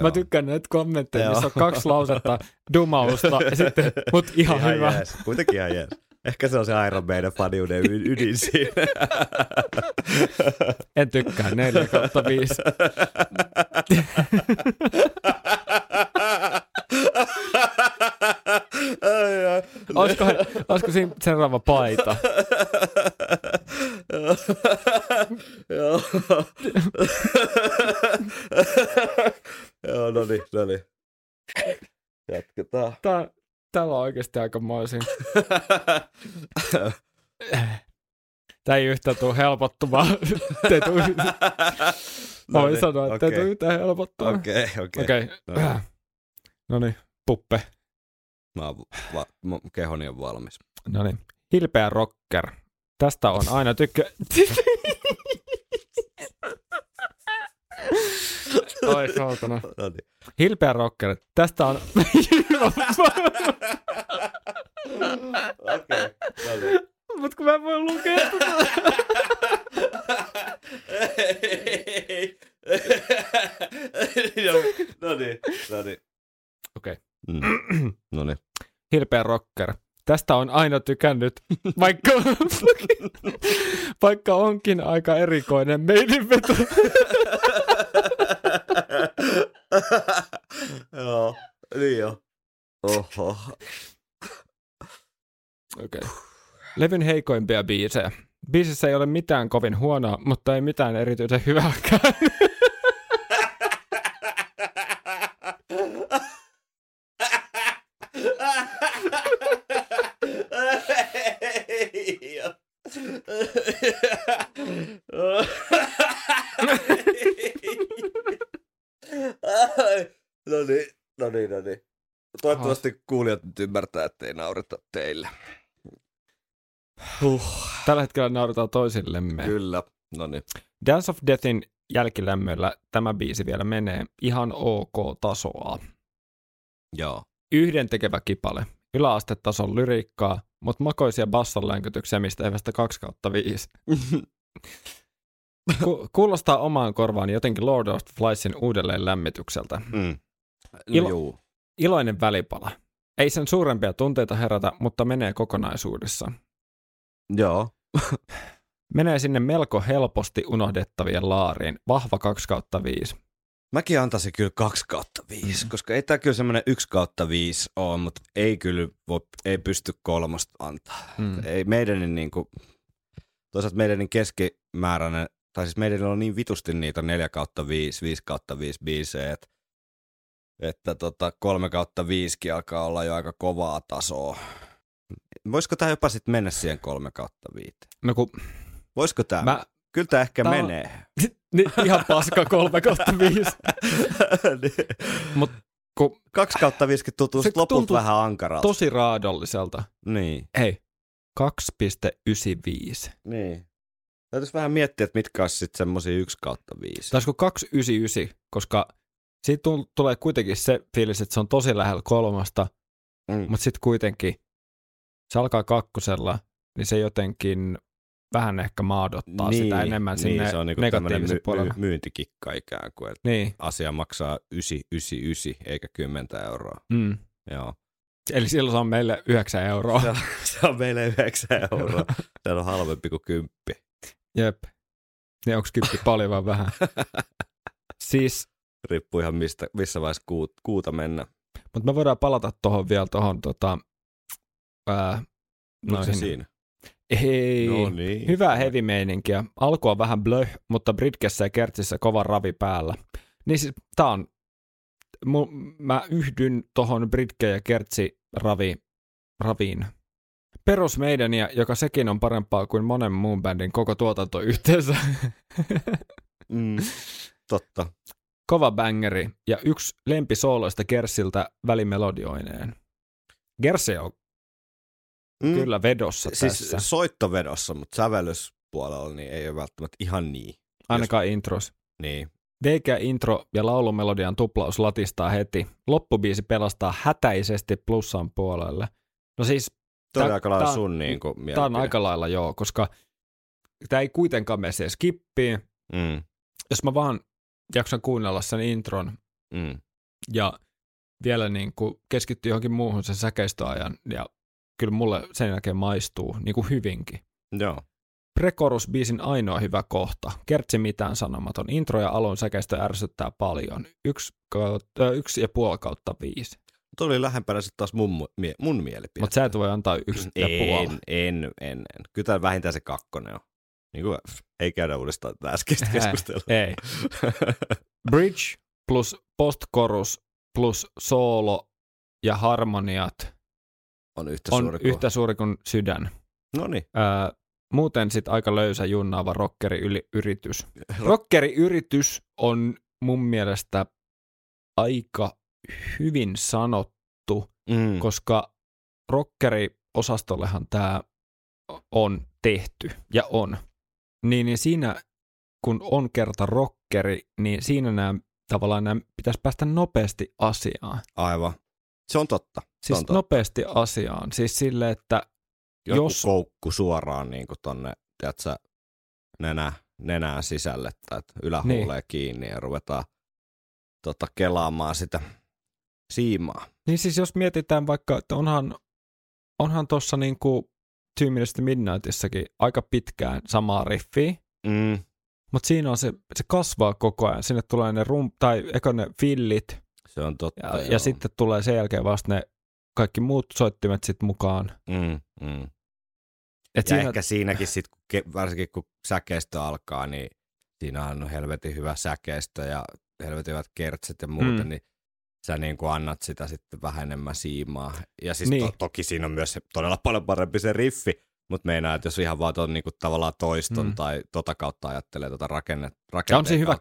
Mä tykkään näitä kommentteja, missä on kaksi lausetta dumausta, ja sitten, mut [LAUGHS] ihan, ihan hyvä. Jees. Kuitenkin ihan jees. Ehkä se on se Iron Maiden faniuden ydin siinä. [LAUGHS] En tykkää 4 kautta 5. ai, ai. Olisiko, olisiko siinä seuraava paita? Joo. Joo, no niin, no niin. Jatketaan. Tää, täällä on oikeasti aika moisin. [LAUGHS] Tää ei yhtään tule helpottumaan. Te tule, mä voin sanoa, että ei tule yhtään helpottumaan. Okei, okei. Okei. No niin. No niin, puppe. Mä oon va- mun kehoni on valmis. No niin. Hilpeä rocker. Tästä on aina tykkö... [LAUGHS] Oi saatana. No niin. Hilpeä rocker. Tästä on... Okei, no niin. Mut kun mä en voi lukea tätä. No niin, no niin. Okei. Mm. No niin. Hilpeä rocker. Tästä on aina tykännyt, vaikka, vaikka onkin aika erikoinen meidän veto. [LAUGHS] Joo, niin jo. Oho. Okay. Levyn heikoimpia biisejä. Biisissä ei ole mitään kovin huonoa, mutta ei mitään erityisen hyvääkään. [LAUGHS] No niin, no niin, no niin. Toivottavasti kuulijat nyt ymmärtää, että ei naureta teille. Huh, Tällä hetkellä nauretaan toisillemme. kyllä, no niin. Dance of Deathin jälkilämmöllä tämä biisi vielä menee ihan ok tasoa. Joo. Yhden tekevä kipale. Yläastetason lyriikkaa, mutta makoisia bassonlänkytyksiä, mistä evästä 2 kautta 5. [LAUGHS] Ku- kuulostaa omaan korvaan jotenkin Lord of the Fliesin uudelleen lämmitykseltä. Mm. No Ilo- juu. Iloinen välipala. Ei sen suurempia tunteita herätä, mutta menee kokonaisuudessa. Joo. [LAUGHS] Menee sinne melko helposti unohdettavien laariin. Vahva 2 kautta 5. Mäkin antaisin kyllä 2 kautta 5, mm. koska ei tää kyllä semmoinen 1 kautta 5 ole, mutta ei kyllä voi, ei pysty kolmosta antaa. Mm. Ei meidän niinku, toisaalta meidän keskimääräinen, tai siis meidän on niin vitusti niitä 4 kautta 5, 5 kautta 5 biisejä, että, että tota 3 kautta 5 alkaa olla jo aika kovaa tasoa. Voisiko tämä jopa sitten mennä siihen 3 kautta 5? No kun Voisiko tämä? mä, Kyllä tämä ehkä Tää menee. niin, ihan paska 3 kautta 5. [LAUGHS] Niin. Mut kun 2 kautta 50 tuntuu lopulta vähän ankaralta. tosi raadolliselta. Niin, Hei, 2,95. niin. Täytyisi vähän miettiä, että mitkä olisi sitten semmosia 1 kautta 5. Taisiko 299, koska siitä tul- tulee kuitenkin se fiilis, että se on tosi lähellä kolmasta, Mm. mutta sitten kuitenkin se alkaa kakkosella, niin se jotenkin vähän ehkä maadottaa niin, sitä enemmän sinne niin, se on niinku negatiivisen my, puolelle. my, myyntikikka ikään kuin, että Niin, asia maksaa 999 eikä 10 euroa. mm. Joo. eli silloin se on meille 9 euroa. Se on, se on meille 9 [LAUGHS] euroa. Se on halvempi kuin kymppi. Jep. Niin onko kyppi [LAUGHS] paljon vai vähän? siis, Riippuu ihan mistä, missä vaiheessa kuut, kuuta mennä. mutta me voidaan palata tuohon vielä tuohon tota, ää, se siinä? Ei. No niin. Hyvää heavy-meininkiä. Alku on vähän blöh, mutta Britkessä ja Kertsissä kova ravi päällä. Niin siis tää on, mu, mä yhdyn tohon Britke ja Kertsi ravi, raviin. Perus meidäniä, joka sekin on parempaa kuin monen muun bändin koko tuotanto yhteensä. [LAUGHS] Mm, totta. Kova bangeri ja yksi lempisooloista Kersiltä välimelodioineen. Gerse on Mm. kyllä vedossa Siis tässä, soittovedossa, mutta sävellyspuolella niin ei ole välttämättä ihan niin. ainakaan intros. Niin. Veikä intro ja laulumelodian tuplaus latistaa heti. Loppubiisi pelastaa hätäisesti plussan puolelle. No siis, Tää- aika lailla sun niin kuin, tää on aika lailla joo, koska tämä ei kuitenkaan mene se skippiin. Mm, Jos mä vaan jaksan kuunnella sen intron mm. ja vielä niin kuin keskittyy johonkin muuhun sen säkeistöajan ja kyllä mulle sen jälkeen maistuu niin kuin hyvinkin. Joo. Prekorus-biisin ainoa hyvä kohta. Kertsi mitään sanomaton. Intro ja alun säkeistö ärsyttää paljon. Yksi, kautta, yksi ja puoli kautta viisi. Tuo oli lähempänä sitten taas mun, mu- mie- mun mielipide. Mutta sä et voi antaa yksi en, en, en, en. Kyllä tää vähintään se kakkonen on. Niin kuin, ei käydä uudestaan tätä äskeistä keskustelua. Ei. [LAUGHS] Bridge plus postkorus plus soolo ja harmoniat on yhtä on suuri kuin... yhtä suuri kuin sydän. No niin. Ää, muuten sitten aika löysä junnaava rockeriyritys. [LAUGHS] Rockeriyritys on mun mielestä aika hyvin sanottu, Mm. koska rockeri-osastollehan tämä on tehty ja on. Niin, niin siinä, kun on kerta rockeri, niin siinä nämä tavallaan nämä pitäisi päästä nopeasti asiaan. Aivan. Se on totta. Se Siis on totta. nopeasti asiaan. Siis sille, että Joku jos- koukku suoraan niin kuin tonne, tiedätkö, nenä, nenään sisälle tai ylähuuleen niin. kiinni ja ruvetaan tota, kelaamaan sitä siimaa. Niin siis jos mietitään vaikka, että onhan, onhan tuossa niinku Two Minutes to Midnightissakin aika pitkään samaa riffiä, Mm. mutta siinä on se, se kasvaa koko ajan. Sinne tulee ne rum, tai eka ne fillit, Se on totta. ja, joo. ja sitten tulee sen jälkeen vasta ne kaikki muut soittimet sitten mukaan. Mm, mm. Et Ja siinä, ehkä siinäkin sit, kun ke- varsinkin kun säkeistö alkaa, niin siinä on helvetin hyvä säkeistö ja helvetin hyvät kertsit ja muuten, Mm. mm. niin sä niin kuin annat sitä sitten vähän enemmän siimaa. Ja siis Niin. to- toki siinä on myös se todella paljon parempi se riffi, mutta meinaa, että jos ihan vaan ton niin tavallaan toiston Mm. tai tota kautta ajattelee tota rakenne, rakenteen on siinä hyvä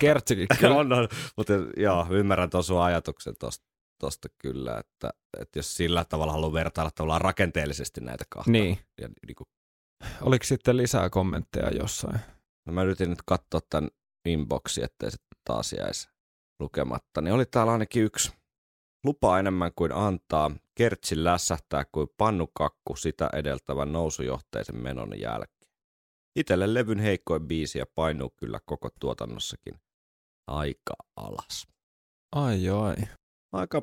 kyllä. [LAUGHS] on, on, mutta joo, ymmärrän tuon sun ajatuksen tosta, tosta kyllä, että, että jos sillä tavalla haluaa vertailla tavallaan rakenteellisesti näitä kahta. Niin. Ja, niin kuin Oliko sitten lisää kommentteja jossain? No mä yritin nyt katsoa tämän inboxin, ettei se taas jäisi lukematta. Niin oli täällä ainakin yksi. Lupaa enemmän kuin antaa. Kertsi lässähtää kuin pannukakku sitä edeltävän nousujohteisen menon jälkeen. Itelle levyn heikkoin biisi ja painuu kyllä koko tuotannossakin aika alas. Ai ai. Aika,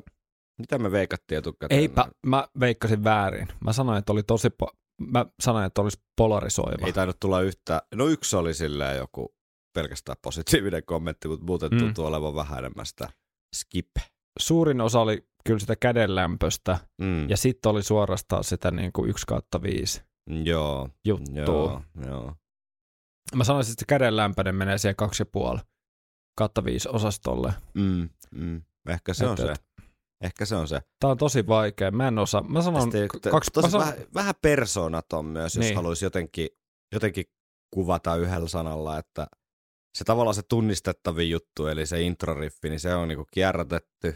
mitä me veikattiin etukäteen? Eipä, mä veikkasin väärin. Mä sanoin, että oli tosi, po- mä sanoin, että olisi polarisoiva. Ei tainnut tulla yhtä, no yksi oli silleen joku pelkästään positiivinen kommentti, mutta muuten mm. tuntuu olevan vähän enemmän sitä skip. Suurin osa oli kyllä sitä kädenlämpöstä, Mm. ja sitten oli suorastaan sitä niin kuin 1 kautta 5 Joo, juttua. joo, joo. Mä sanoisin, että se kädenlämpöinen menee siihen 2,5 kautta 5 osastolle. Mm, mm. Ehkä se on Et- se. et- Ehkä se on se. Tää on tosi vaikea. Mä en osaa. Mä sanon Sitten, k- kaksi, tosi mä sanon, vähän, vähän persoonaton myös, jos niin. haluaisi jotenkin, jotenkin kuvata yhdellä sanalla, että se tavallaan se tunnistettavin juttu, eli se introriffi, niin se on niinku kierrätetty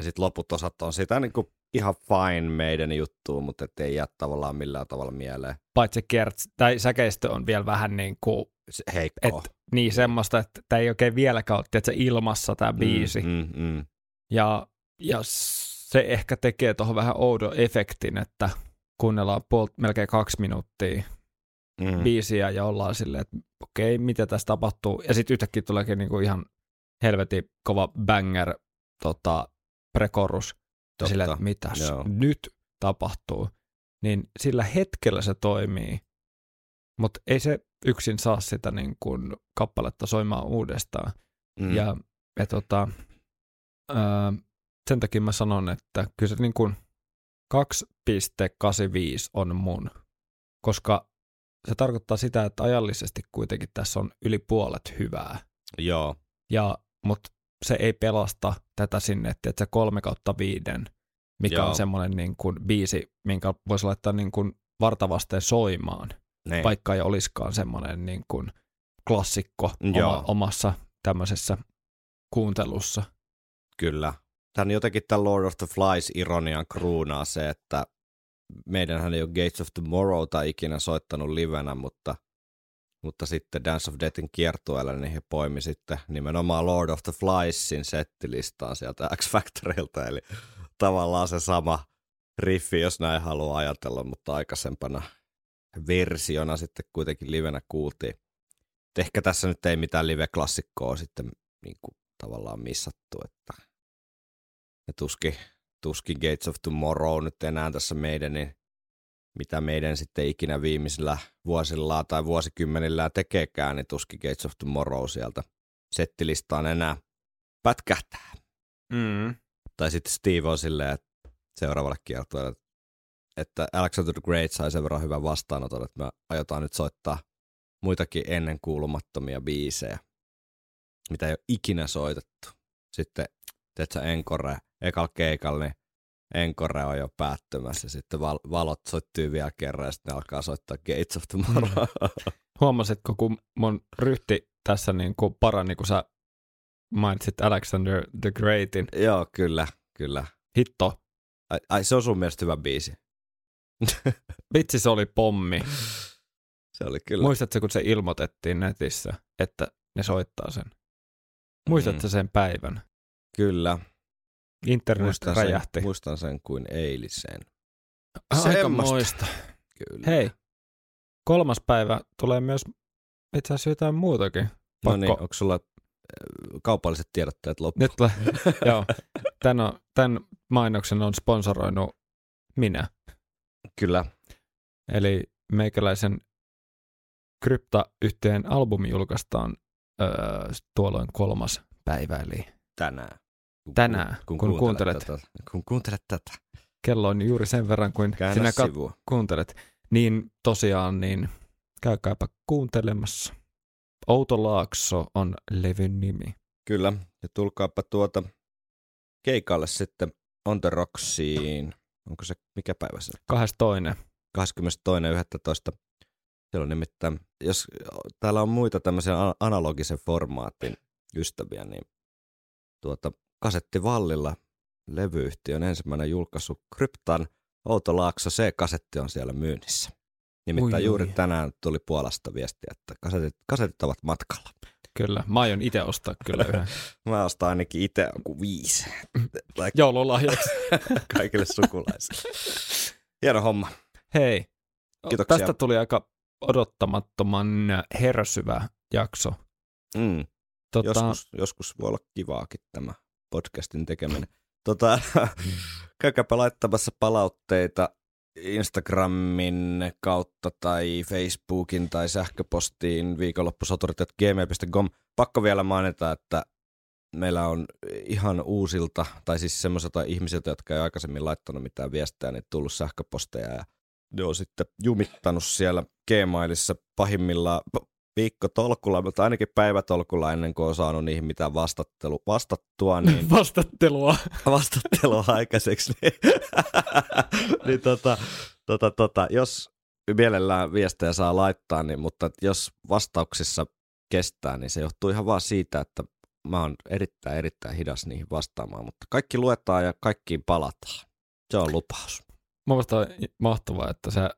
Ja sitten loput osat on sitä niin kuin ihan fine meidän juttuun, mutta ei jää tavallaan millään tavalla mieleen. Paitsi kierts, tai säkeistö on vielä vähän niin kuin, heikko. et, niin semmoista, että tämä ei oikein vieläkään ole tiedätkö, ilmassa tämä biisi. Mm, mm, mm. Ja, ja se ehkä tekee tuohon vähän oudon efektin, että kuunnellaan puolt, melkein kaksi minuuttia Mm. biisiä ja ollaan silleen, että okei, mitä tässä tapahtuu. Ja sitten yhtäkkiä tuleekin niinku ihan helvetin kova banger tota, prekorus. Totta, silleen, että mitäs joo. nyt tapahtuu. Niin sillä hetkellä se toimii, mutta ei se yksin saa sitä niin kuin kappaletta soimaan uudestaan. Mm. Ja, ja tota, ää, sen takia mä sanon, että kyllä se niin kuin 2.85 on mun, koska se tarkoittaa sitä, että ajallisesti kuitenkin tässä on yli puolet hyvää. Joo, Ja, mutta ei pelasta tätä sinne, että se kolme kautta viiden, mikä Joo. on semmoinen niin kuin biisi, minkä voisi laittaa niin kuin vartavasteen soimaan, ne. vaikka ei olisikaan semmoinen niin kuin klassikko Joo. oma, omassa tämmöisessä kuuntelussa. Kyllä. Tämän jotenkin tämän Lord of the Flies-ironian kruunaa se, että meidänhän ei ole Gates of Tomorrowta ikinä soittanut livenä, mutta, mutta sitten Dance of Deathin kiertueella niin he poimi sitten nimenomaan Lord of the Fliesin settilistaan sieltä X Factorilta, eli tavallaan se sama riffi, jos näin haluaa ajatella, mutta aikaisempana versiona sitten kuitenkin livenä kuultiin. Et ehkä tässä nyt ei mitään live-klassikkoa sitten niin kuin tavallaan missattu, että ja tuskin, tuskin Gates of Tomorrow nyt enää tässä meidän, niin mitä meidän sitten ikinä viimeisillä vuosillaan tai vuosikymmenillä tekeekään, niin tuskin Gates of Tomorrow sieltä settilistaan enää pätkähtää. Mm. Tai sitten Steve on silleen, että seuraavalle kiertueelle, että Alexander the Great sai sen verran hyvän vastaanoton, että me aiotaan nyt soittaa muitakin ennen kuulumattomia biisejä, mitä ei ole ikinä soitettu. Sitten, teetkö, Encore, ekal keikalla, niin Encore on jo päättymässä. Sitten val- valot soittyy vielä kerran ja sitten ne alkaa soittaa Gates of Tomorrow. [LAUGHS] Huomasitko, kun mun ryhti tässä niin kuin parani, kun sä mainitsit Alexander the Greatin. Joo, kyllä, kyllä. Hitto, Ai, ai, se on sun mielestä hyvä biisi. [LAUGHS] vitsi se oli pommi. Se oli kyllä. Muistatko, kun se ilmoitettiin netissä, että ne soittaa sen? Muistatko Mm. sen päivän? Kyllä. Internet Muistan räjähti. sen, muistan sen kuin eilisen. Aika semmoista. moista. Kyllä. Hei, kolmas päivä tulee myös itse asiassa jotain muutakin. no niin, onko sulla äh, kaupalliset tiedotteet loppu? Nyt tulee, [LAUGHS] joo, tämän, on, tämän mainoksen on sponsoroinut minä. Kyllä. Eli meikäläisen krypta-yhtiön albumi julkaistaan öö, tuolloin kolmas päivä, eli Tänään. Kun, Tänään, kun kuuntelet. Tätä, kun kuuntelet tätä. kello on juuri sen verran kuin Käännä sinä kat- kuuntelet. Niin tosiaan, niin käykääpä kuuntelemassa. Outo Laakso on levyn nimi. Kyllä. Ja tulkaapa tuota keikalle sitten On the Rocksiin. Onko se, mikä päivä se? 22. 22.11. Siellä on nimittäin, jos täällä on muita tämmöisiä a- analogisen formaatin ystäviä, niin tuota kasettivallilla levyyhtiön ensimmäinen julkaisu Kryptan Outo Laakso C-kasetti on siellä myynnissä. Nimittäin Ui, juuri tänään tuli Puolasta viestiä, että kasetit, kasetit ovat matkalla. Kyllä, mä aion itse ostaa kyllä yhden [LAUGHS] Mä ostan ainakin itse joku viisi tai joululahjaksi. [LAUGHS] kaikille sukulaisille. Hieno homma. Hei, Kiitoksia. tästä tuli aika odottamattoman hersyvä jakso. Mm. Tota, Joskus, joskus voi olla kivaakin tämä podcastin tekeminen. Tota, [LAUGHS] käykääpä laittamassa palautteita Instagramin kautta tai Facebookin tai sähköpostiin viikonloppusoturit.gmail.com. Pakko vielä mainita, että meillä on ihan uusilta, tai siis semmoisilta ihmisiltä, jotka ei aikaisemmin laittanut mitään viestejä, niin tullut sähköposteja ja ne on sitten jumittanut siellä Gmailissa pahimmillaan viikkotolkulla, mutta ainakin päivätolkulla ennen kuin on saanut niihin mitään vastattelu, vastattua, [LAUGHS] niin vastattelua. [LAUGHS] vastattelua aikaiseksi, niin, [LAUGHS] niin tota, tota, tota, jos mielellään viestejä saa laittaa, niin, mutta jos vastauksissa kestää, niin se johtuu ihan vaan siitä, että mä oon erittäin, erittäin hidas niihin vastaamaan, mutta kaikki luetaan ja kaikkiin palataan. Se on lupaus. Mielestä on mahtavaa, että sä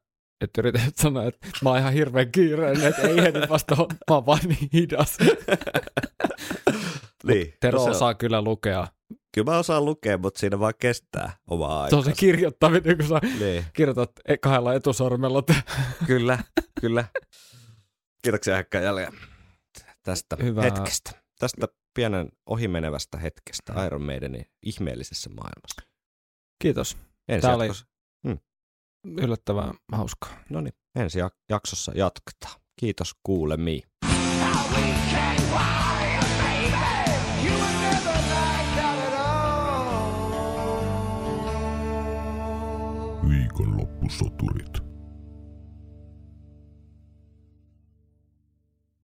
et yrität [LAUGHS] sanoa, että mä oon ihan hirveän kiireinen, että ei heti vasta, mä oon vaan niin hidas. [LAUGHS] niin. Tero no se on- osaa kyllä lukea. Kyllä mä osaan lukea, mutta siinä vaan kestää omaa Se aikaa. on se kirjoittaminen, kun sä niin. kirjoitat e- kahdella etusormella. että [LAUGHS] Kyllä, kyllä. Kiitoksia Häkkä jälleen tästä Hyvää- hetkestä. Tästä pienen ohimenevästä hetkestä Iron Maidenin ihmeellisessä maailmassa. Kiitos. Ensi Tää oli- jaksossa, Yllättävän hauskaa. no niin, ensi jak- jaksossa jatketaan. Kiitos kuulemiin. All. Viikonloppusoturit.